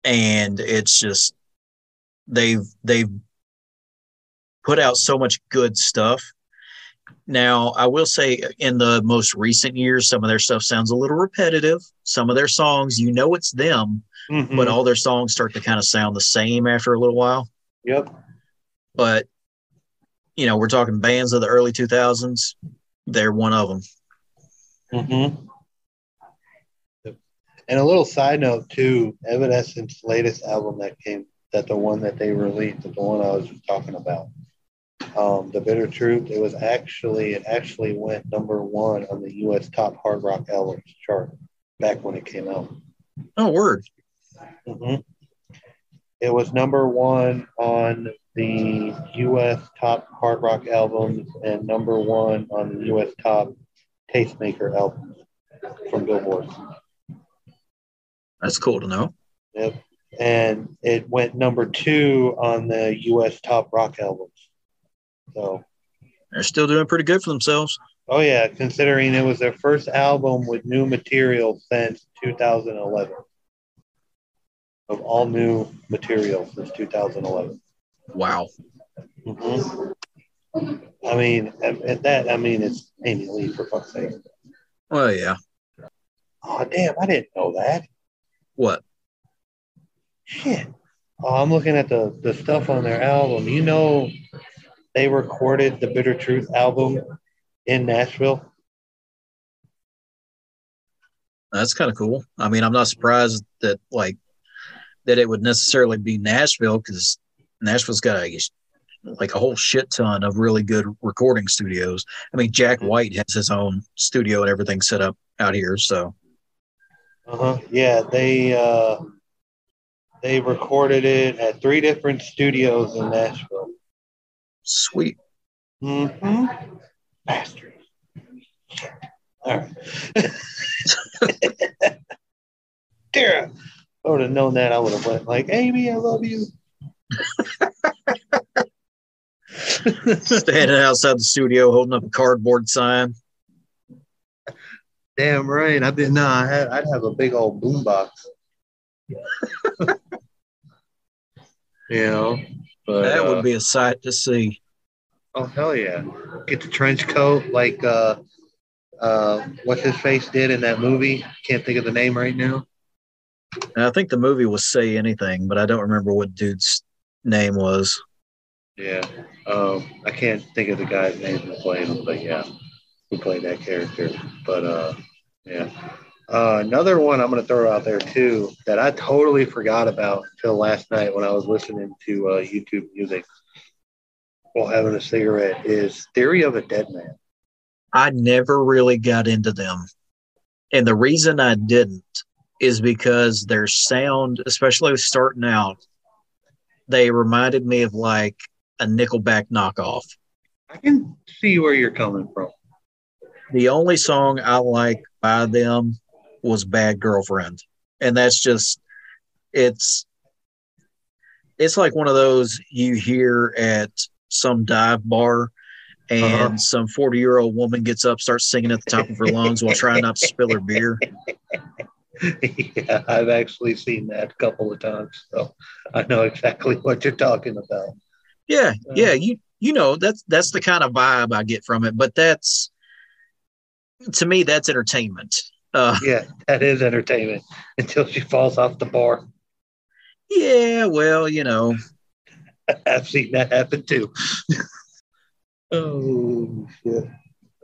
and it's just they've they've put out so much good stuff. Now, I will say in the most recent years, some of their stuff sounds a little repetitive. Some of their songs, you know, it's them, Mhm. but all their songs start to kind of sound the same after a little while. yep. But you know, we're talking bands of the early 2000s. They're one of them. Mm-hmm. And a little side note too, Evanescence's latest album that came, that the one that they released, the one I was just talking about, um, the Bitter Truth. It was actually, it actually went number one on the U.S. top hard rock albums chart back when it came out. Oh, word. hmm It was number one on the U.S. top hard rock albums and number one on the U.S. top tastemaker albums from Billboard. That's cool to know. Yep. And it went number two on the U.S. top rock albums. So, They're still doing pretty good for themselves. oh yeah, considering it was their first album with new material since 2011. Of all new material since 2011. Wow. Mm-hmm. I mean, at, at that, I mean, it's Amy Lee for fuck's sake. Well, yeah. Oh, damn, I didn't know that. What? Shit. Oh, I'm looking at the, the stuff on their album. You know, they recorded the Bitter Truth album in Nashville. That's kind of cool. I mean, I'm not surprised that like that it would necessarily be Nashville because Nashville's got a like a whole shit ton of really good recording studios. I mean, Jack White has his own studio and everything set up out here. So, uh huh. Yeah, they uh, they recorded it at three different studios in Nashville. Sweet. Mm-hmm. Bastard. All right. Tara, I would have known that. I would have went like, Amy, I love you. Standing outside the studio holding up a cardboard sign. Damn right. I did not. Nah, I'd have a big old boombox. you know, but that would uh, be a sight to see. Oh hell yeah! Get the trench coat like uh, uh, what's his face did in that movie. Can't think of the name right now. I think the movie was Say Anything, but I don't remember what dude's name was. Yeah, um, I can't think of the guy's name who played him, but yeah, who played that character. But uh, yeah, uh, another one I'm going to throw out there too that I totally forgot about until last night when I was listening to uh, YouTube music while having a cigarette is Theory of a Dead Man. I never really got into them. And the reason I didn't is because their sound, especially starting out, they reminded me of like a Nickelback knockoff. I can see where you're coming from. The only song I like by them was Bad Girlfriend. And that's just it's it's like one of those you hear at some dive bar and uh-huh. some 40 year old woman gets up starts singing at the top of her lungs while trying not to spill her beer yeah i've actually seen that a couple of times so i know exactly what you're talking about yeah uh, yeah you you know that's that's the kind of vibe i get from it but that's to me that's entertainment uh, yeah that is entertainment until she falls off the bar yeah well you know i've seen that happen too Oh shit.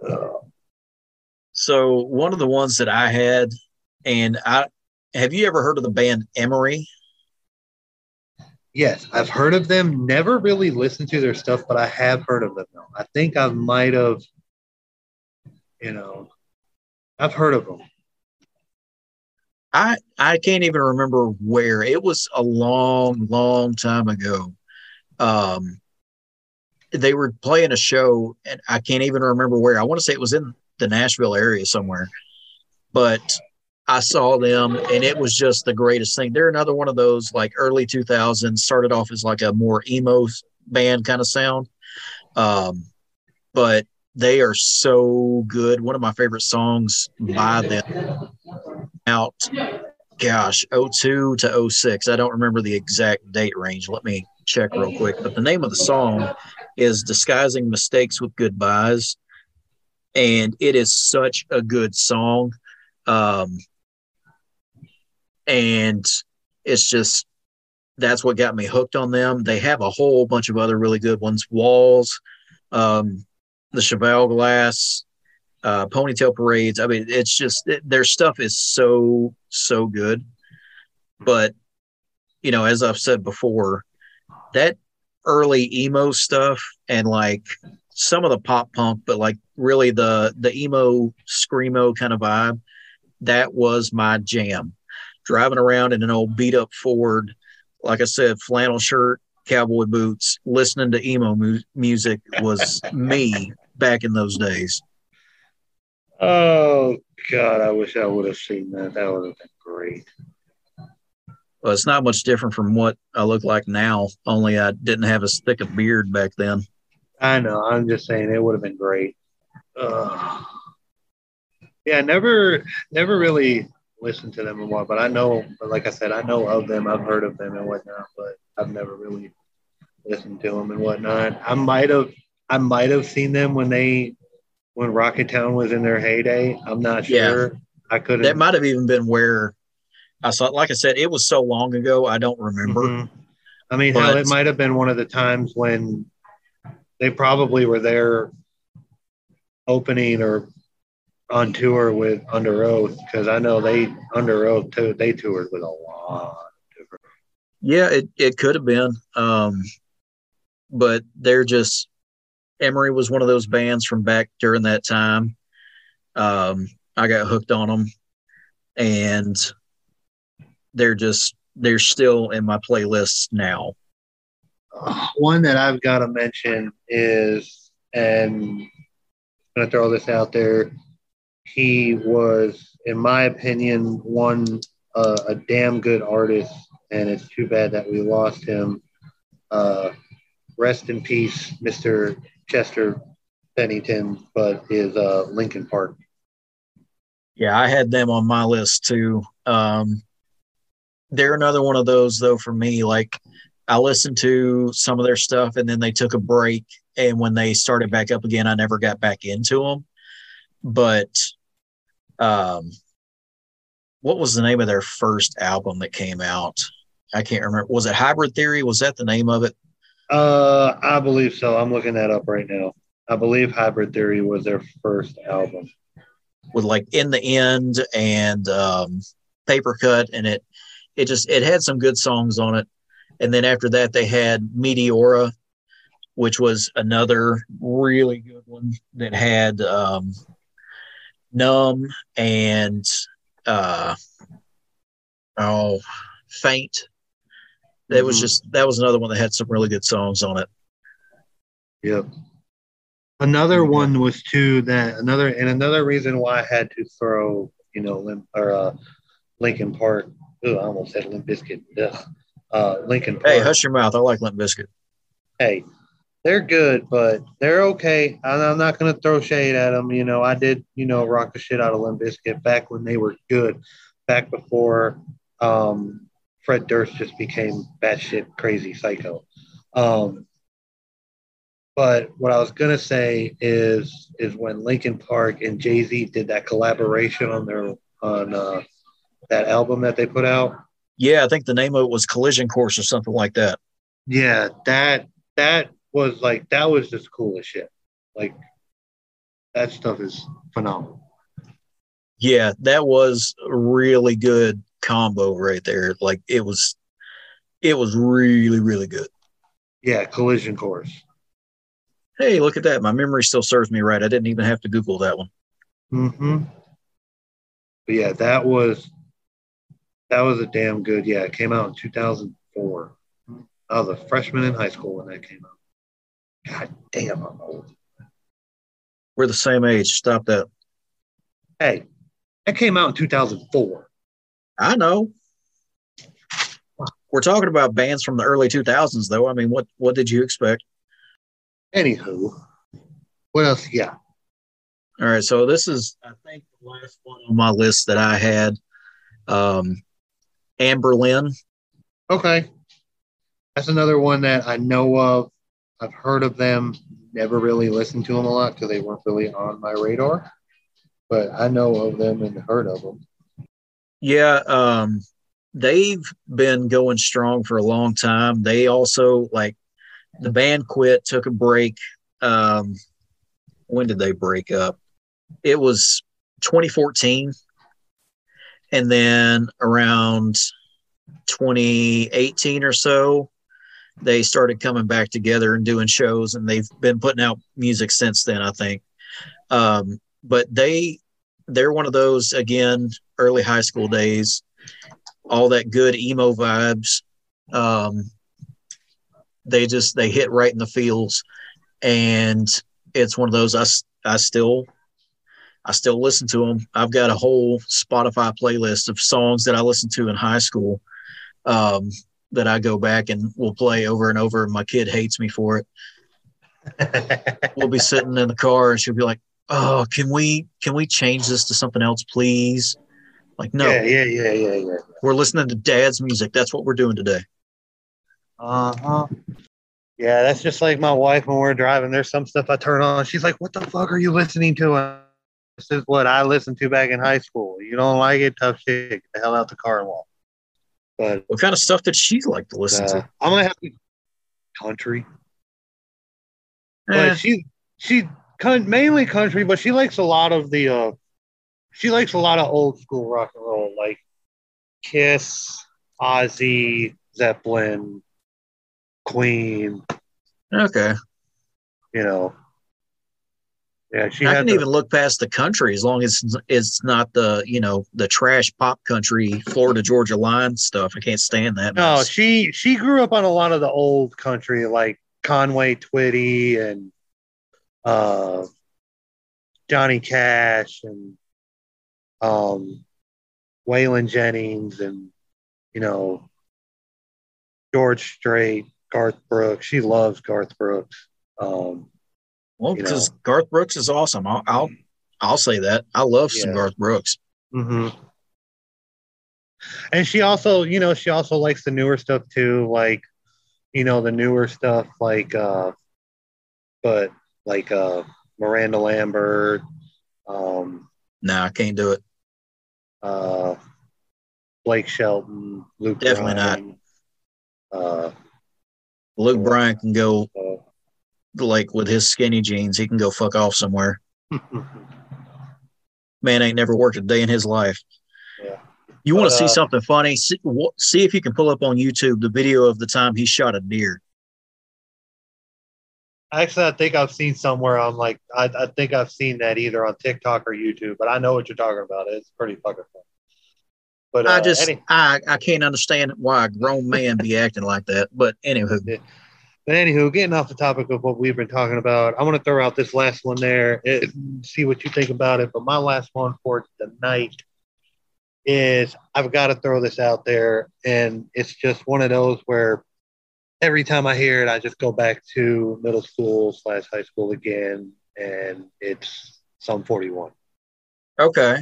Oh. So one of the ones that I had, and I have you ever heard of the band Emery? Yes, I've heard of them. Never really listened to their stuff, but I have heard of them. Though. I think I might have, you know, I've heard of them. I I can't even remember where. It was a long, long time ago. Um, they were playing a show, and I can't even remember where. I want to say it was in the Nashville area somewhere, but I saw them, and it was just the greatest thing. They're another one of those like early 2000s, started off as like a more emo band kind of sound, um, but they are so good. One of my favorite songs by them out gosh, 02 to 06. I don't remember the exact date range. Let me check real quick. But the name of the song is Disguising Mistakes with Goodbyes. And it is such a good song. Um, and it's just, that's what got me hooked on them. They have a whole bunch of other really good ones Walls, um, the Cheval Glass, uh, Ponytail Parades. I mean, it's just, it, their stuff is so, so good. But, you know, as I've said before, that early emo stuff and like some of the pop punk, but like really the the emo screamo kind of vibe. That was my jam. Driving around in an old beat up Ford, like I said, flannel shirt, cowboy boots, listening to emo mu- music was me back in those days. Oh God, I wish I would have seen that. That would have been great. Well, it's not much different from what I look like now, only I didn't have as thick a beard back then. I know. I'm just saying it would have been great. Uh, yeah, never, never really listened to them a lot, but I know, like I said, I know of them. I've heard of them and whatnot, but I've never really listened to them and whatnot. I might have, I might have seen them when they, when Rocketown was in their heyday. I'm not sure. Yeah. I couldn't. That might have even been where I saw, like I said, it was so long ago, I don't remember. Mm-hmm. I mean, but, hell, it might have been one of the times when they probably were there opening or on tour with Underoath because I know they Underoath too. They toured with a lot Yeah, it, it could have been. Um, but they're just Emery was one of those bands from back during that time. Um, I got hooked on them, and they're just they're still in my playlists now. One that I've got to mention is, and I'm gonna throw this out there. He was, in my opinion, one uh, a damn good artist, and it's too bad that we lost him. Uh, rest in peace, Mr. Chester Bennington, but is uh, Linkin Park. Yeah, I had them on my list too. Um, they're another one of those though for me. Like I listened to some of their stuff and then they took a break, and when they started back up again, I never got back into them. But um, what was the name of their first album that came out? I can't remember. Was it Hybrid Theory? Was that the name of it? Uh, I believe so. I'm looking that up right now. I believe Hybrid Theory was their first album. With like In the End and um, Paper Cut, and it it just it had some good songs on it. And then after that, they had Meteora, which was another really good one that had um, Numb and uh, oh, Faint. That was Mhm. just that was another one that had some really good songs on it. Yep. Another one was too that another and another reason why I had to throw you know Lim, or uh, Linkin Park. Ooh, I almost said Limp Bizkit. Uh, Linkin Park. Hey, hush your mouth! I like Limp Bizkit. hey, they're good, but they're okay. I'm, I'm not going to throw shade at them. You know, I did, you know, rock the shit out of Limp Bizkit back when they were good, back before um, Fred Durst just became batshit crazy psycho. Um, but what I was going to say is, is when Linkin Park and Jay Z did that collaboration on their on uh, that album that they put out. Yeah, I think the name of it was Collision Course or something like that. Yeah, that that was like that was just cool as shit. Like that stuff is phenomenal. Yeah, that was really good combo right there. Like it was, it was really really good. Yeah, collision course. Hey, look at that! My memory still serves me right. I didn't even have to Google that one. Mm-hmm. But yeah, that was that was a damn good. Yeah, it came out in 2004. I was a freshman in high school when that came out. God damn, I'm old. We're the same age. Stop that. Hey, that came out in 2004. I know. We're talking about bands from the early 2000s, though. I mean, what what did you expect? Anywho, what else? Yeah. All right, so this is, I think, the last one on my list that I had. Um, Anberlin. Okay. That's another one that I know of. I've heard of them. Never really listened to them a lot because they weren't really on my radar. But I know of them and heard of them. Yeah, um, they've been going strong for a long time. They also like the band quit, took a break. Um, when did they break up? It was 2014, and then around 2018 or so, they started coming back together and doing shows, and they've been putting out music since then. I think, um, but they they're one of those again early high school days all that good emo vibes. Um, they just they hit right in the feels. And it's one of those I, I still i still listen to them i've got a whole spotify playlist of songs that i listened to in high school um, that i go back and will play over and over. And my kid hates me for it. We'll be sitting in the car and she'll be like oh can we can we change this to something else please like no Yeah, yeah, yeah, yeah, yeah. we're listening to dad's music that's what we're doing today Uh huh. Yeah, that's just like my wife when we're driving. There's some stuff I turn on. She's like, "What the fuck are you listening to?" This is what I listened to back in high school. You don't like it? Tough shit. Get the hell out the car and walk. But what kind of stuff did she like to listen uh, to I'm gonna have to country. Eh, But she she con- mainly country, but she likes a lot of the uh she likes a lot of old school rock and roll, like Kiss, Ozzy, Zeppelin, Queen, Okay. you know. Yeah, she I can the- even look past the country as long as it's not the you know the trash pop country Florida Georgia line stuff. I can't stand that. No, mess. she she grew up on a lot of the old country like Conway Twitty and uh Johnny Cash and um Waylon Jennings and you know George Strait, Garth Brooks. She loves Garth Brooks. Um well, because. Garth Brooks is awesome. I'll I'll, I'll say that. I love some Garth Brooks. Mm-hmm. And she also, you know, she also likes the newer stuff too, like, you know, the newer stuff, like, uh, but like uh, Miranda Lambert, um, Nah, I can't do it. uh, Blake Shelton, Luke. Definitely not. Uh, Luke Bryan can go uh, like with his skinny jeans. He can go fuck off somewhere. Man ain't never worked a day in his life. Yeah. You want to see uh, something funny? See, see if you can pull up on YouTube the video of the time he shot a deer. Actually, I think I've seen somewhere on like I, I think I've seen that either on TikTok or YouTube, but I know what you're talking about. It's pretty fucking fun. But uh, I just any- I I can't understand why a grown man be acting like that. But anywho, But anywho, getting off the topic of what we've been talking about, I want to throw out this last one there, it, see what you think about it. But my last one for tonight is I've got to throw this out there, and it's just one of those where every time I hear it, I just go back to middle school slash high school again, and it's Sum 41. okay,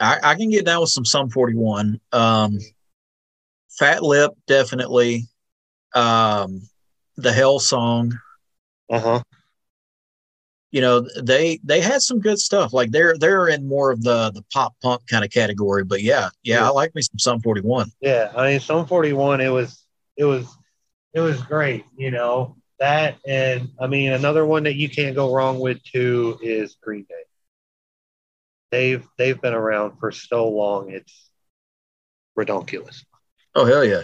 I, I can get down with some Sum Forty One. Um, Fat Lip definitely. Um, the Hell song. Uh huh. you know they they had some good stuff like they're they're in more of the the pop punk kind of category but yeah yeah, Yeah. i like me some Sum 41 Yeah, I mean, Sum 41, it was, it was, it was great, you know, that. And I mean, another one that you can't go wrong with too is Green Day. They've, they've been around for so long. It's ridiculous. oh hell yeah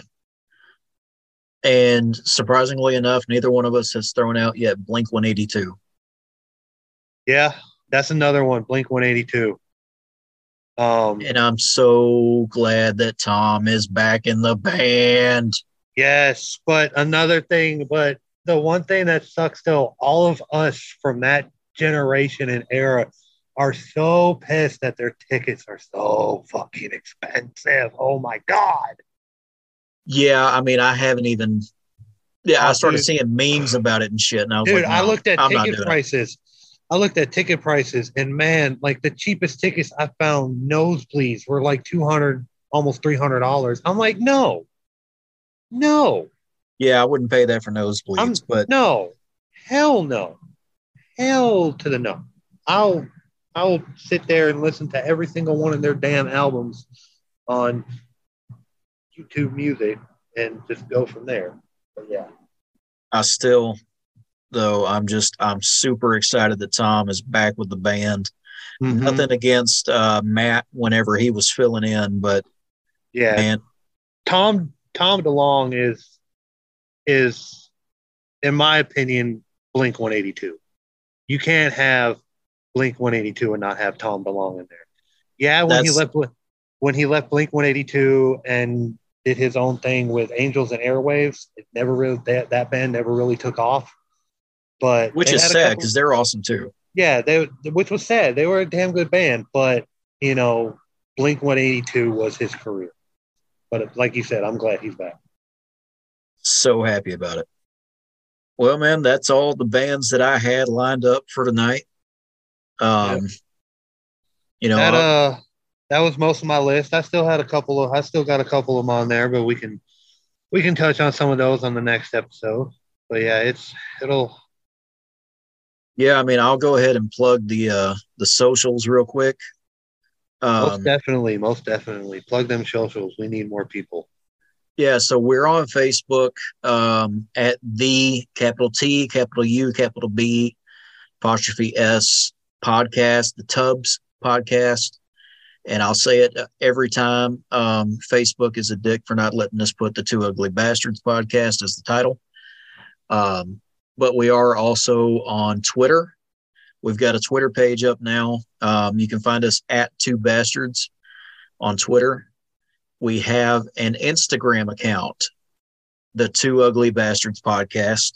and surprisingly enough neither one of us has thrown out yet blink 182 Yeah, that's another one. Blink 182. Um, and i'm so glad that tom is back in the band Yes, but another thing, but the one thing that sucks though, all of us from that generation and era are so pissed that their tickets are so fucking expensive. Oh my god. yeah i mean i haven't even yeah i Oh, started dude. seeing memes about it and shit and i was like, Dude, like I looked at I'm ticket doing it. prices. I looked at ticket prices and man, like the cheapest tickets I found nosebleeds were like 200 almost $300. I'm like, "No. No. yeah i wouldn't pay that for nosebleeds I'm- but No, hell no, hell to the no. I'll I'll sit there and listen to every single one of their damn albums on YouTube Music and just go from there. But yeah, I still, though, I'm just I'm super excited that Tom is back with the band. Mm-hmm. Nothing against uh, Matt whenever he was filling in, but yeah. man, Tom Tom DeLonge is is in my opinion Blink 182. You can't have Blink 182 and not have Tom DeLonge in there. Yeah, when he left when he left Blink 182 and did his own thing with Angels and Airwaves, it never really that, that band never really took off. But which is sad because they're awesome too. yeah, they which was sad. They were a damn good band, but you know, Blink 182 was his career. But like you said, I'm glad he's back. So happy about it. Well, man, that's all the bands that I had lined up for tonight. Um, you know, that uh that was most of my list. I still had a couple of I still got a couple of them on there, but we can we can touch on some of those on the next episode. But yeah, it's it'll yeah, I mean, I'll go ahead and plug the uh, the socials real quick. Most Um, definitely, most definitely plug them socials. We need more people. Yeah, so we're on Facebook um, at the capital T, capital U, capital B, apostrophe S podcast, the Tubbs podcast. And I'll say it every time. Um, Facebook is a dick for not letting us put the Two Ugly Bastards podcast as the title. Um, but we are also on Twitter. We've got a Twitter page up now. Um, you can find us at Two Bastards on Twitter. We have an Instagram account, the Two Ugly Bastards podcast.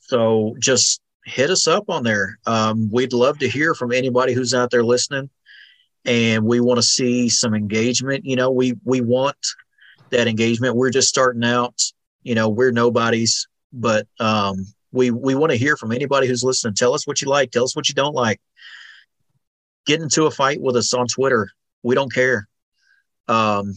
So just hit us up on there. Um, we'd love to hear from anybody who's out there listening, and we want to see some engagement. You know, we we want that engagement. We're just starting out. You know, we're nobodies, but um, we we want to hear from anybody who's listening. Tell us what you like. Tell us what you don't like. Get into a fight with us on Twitter. We don't care. Um,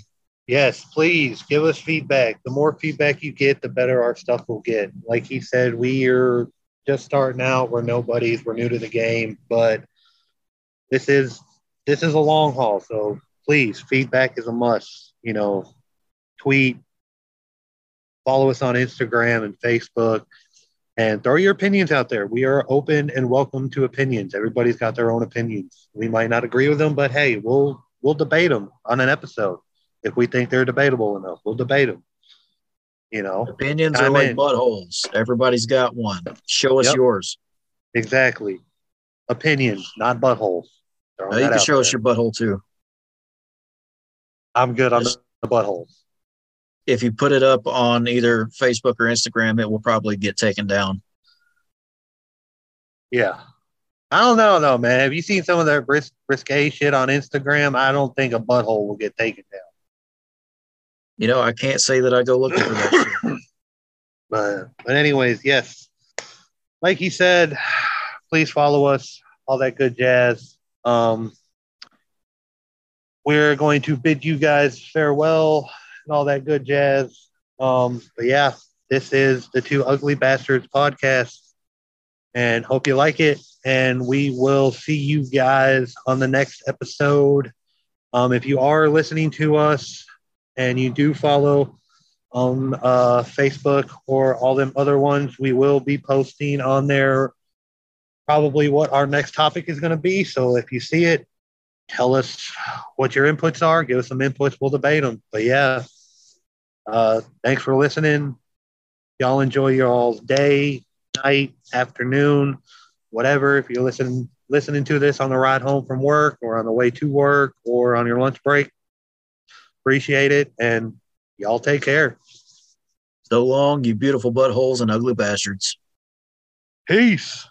Yes, please give us feedback. The more feedback you get, the better our stuff will get. Like he said, we are just starting out. We're nobodies. We're new to the game, but this is this is a long haul. So please, feedback is a must. You know, tweet, follow us on Instagram and Facebook, and throw your opinions out there. We are open and welcome to opinions. Everybody's got their own opinions. We might not agree with them, but hey, we'll we'll debate them on an episode if we think they're debatable enough. We'll debate them. You know, opinions are like in. buttholes. Everybody's got one. Show us yep. yours. Exactly. Opinions, not buttholes. you can show there. us your butthole too. I'm good on the buttholes. If you put it up on either Facebook or Instagram, it will probably get taken down. Yeah. I don't know though, man. Have you seen some of their bris- risque shit on Instagram? I don't think a butthole will get taken down you know, I can't say that I go looking for that. but but anyways, yes, like he said, please follow us, all that good jazz. Um, we're going to bid you guys farewell and all that good jazz. Um, but yeah, this is the Two Ugly Bastards podcast, and hope you like it. And we will see you guys on the next episode. Um, if you are listening to us and you do follow on uh, Facebook or all them other ones, we will be posting on there probably what our next topic is going to be. So if you see it, tell us what your inputs are. Give us some inputs. We'll debate them. But yeah, uh, thanks for listening. Y'all enjoy your all's day, night, afternoon, whatever. If you're listening listening to this on the ride home from work or on the way to work or on your lunch break, Appreciate it. And y'all take care. So long, you beautiful buttholes and ugly bastards. Peace.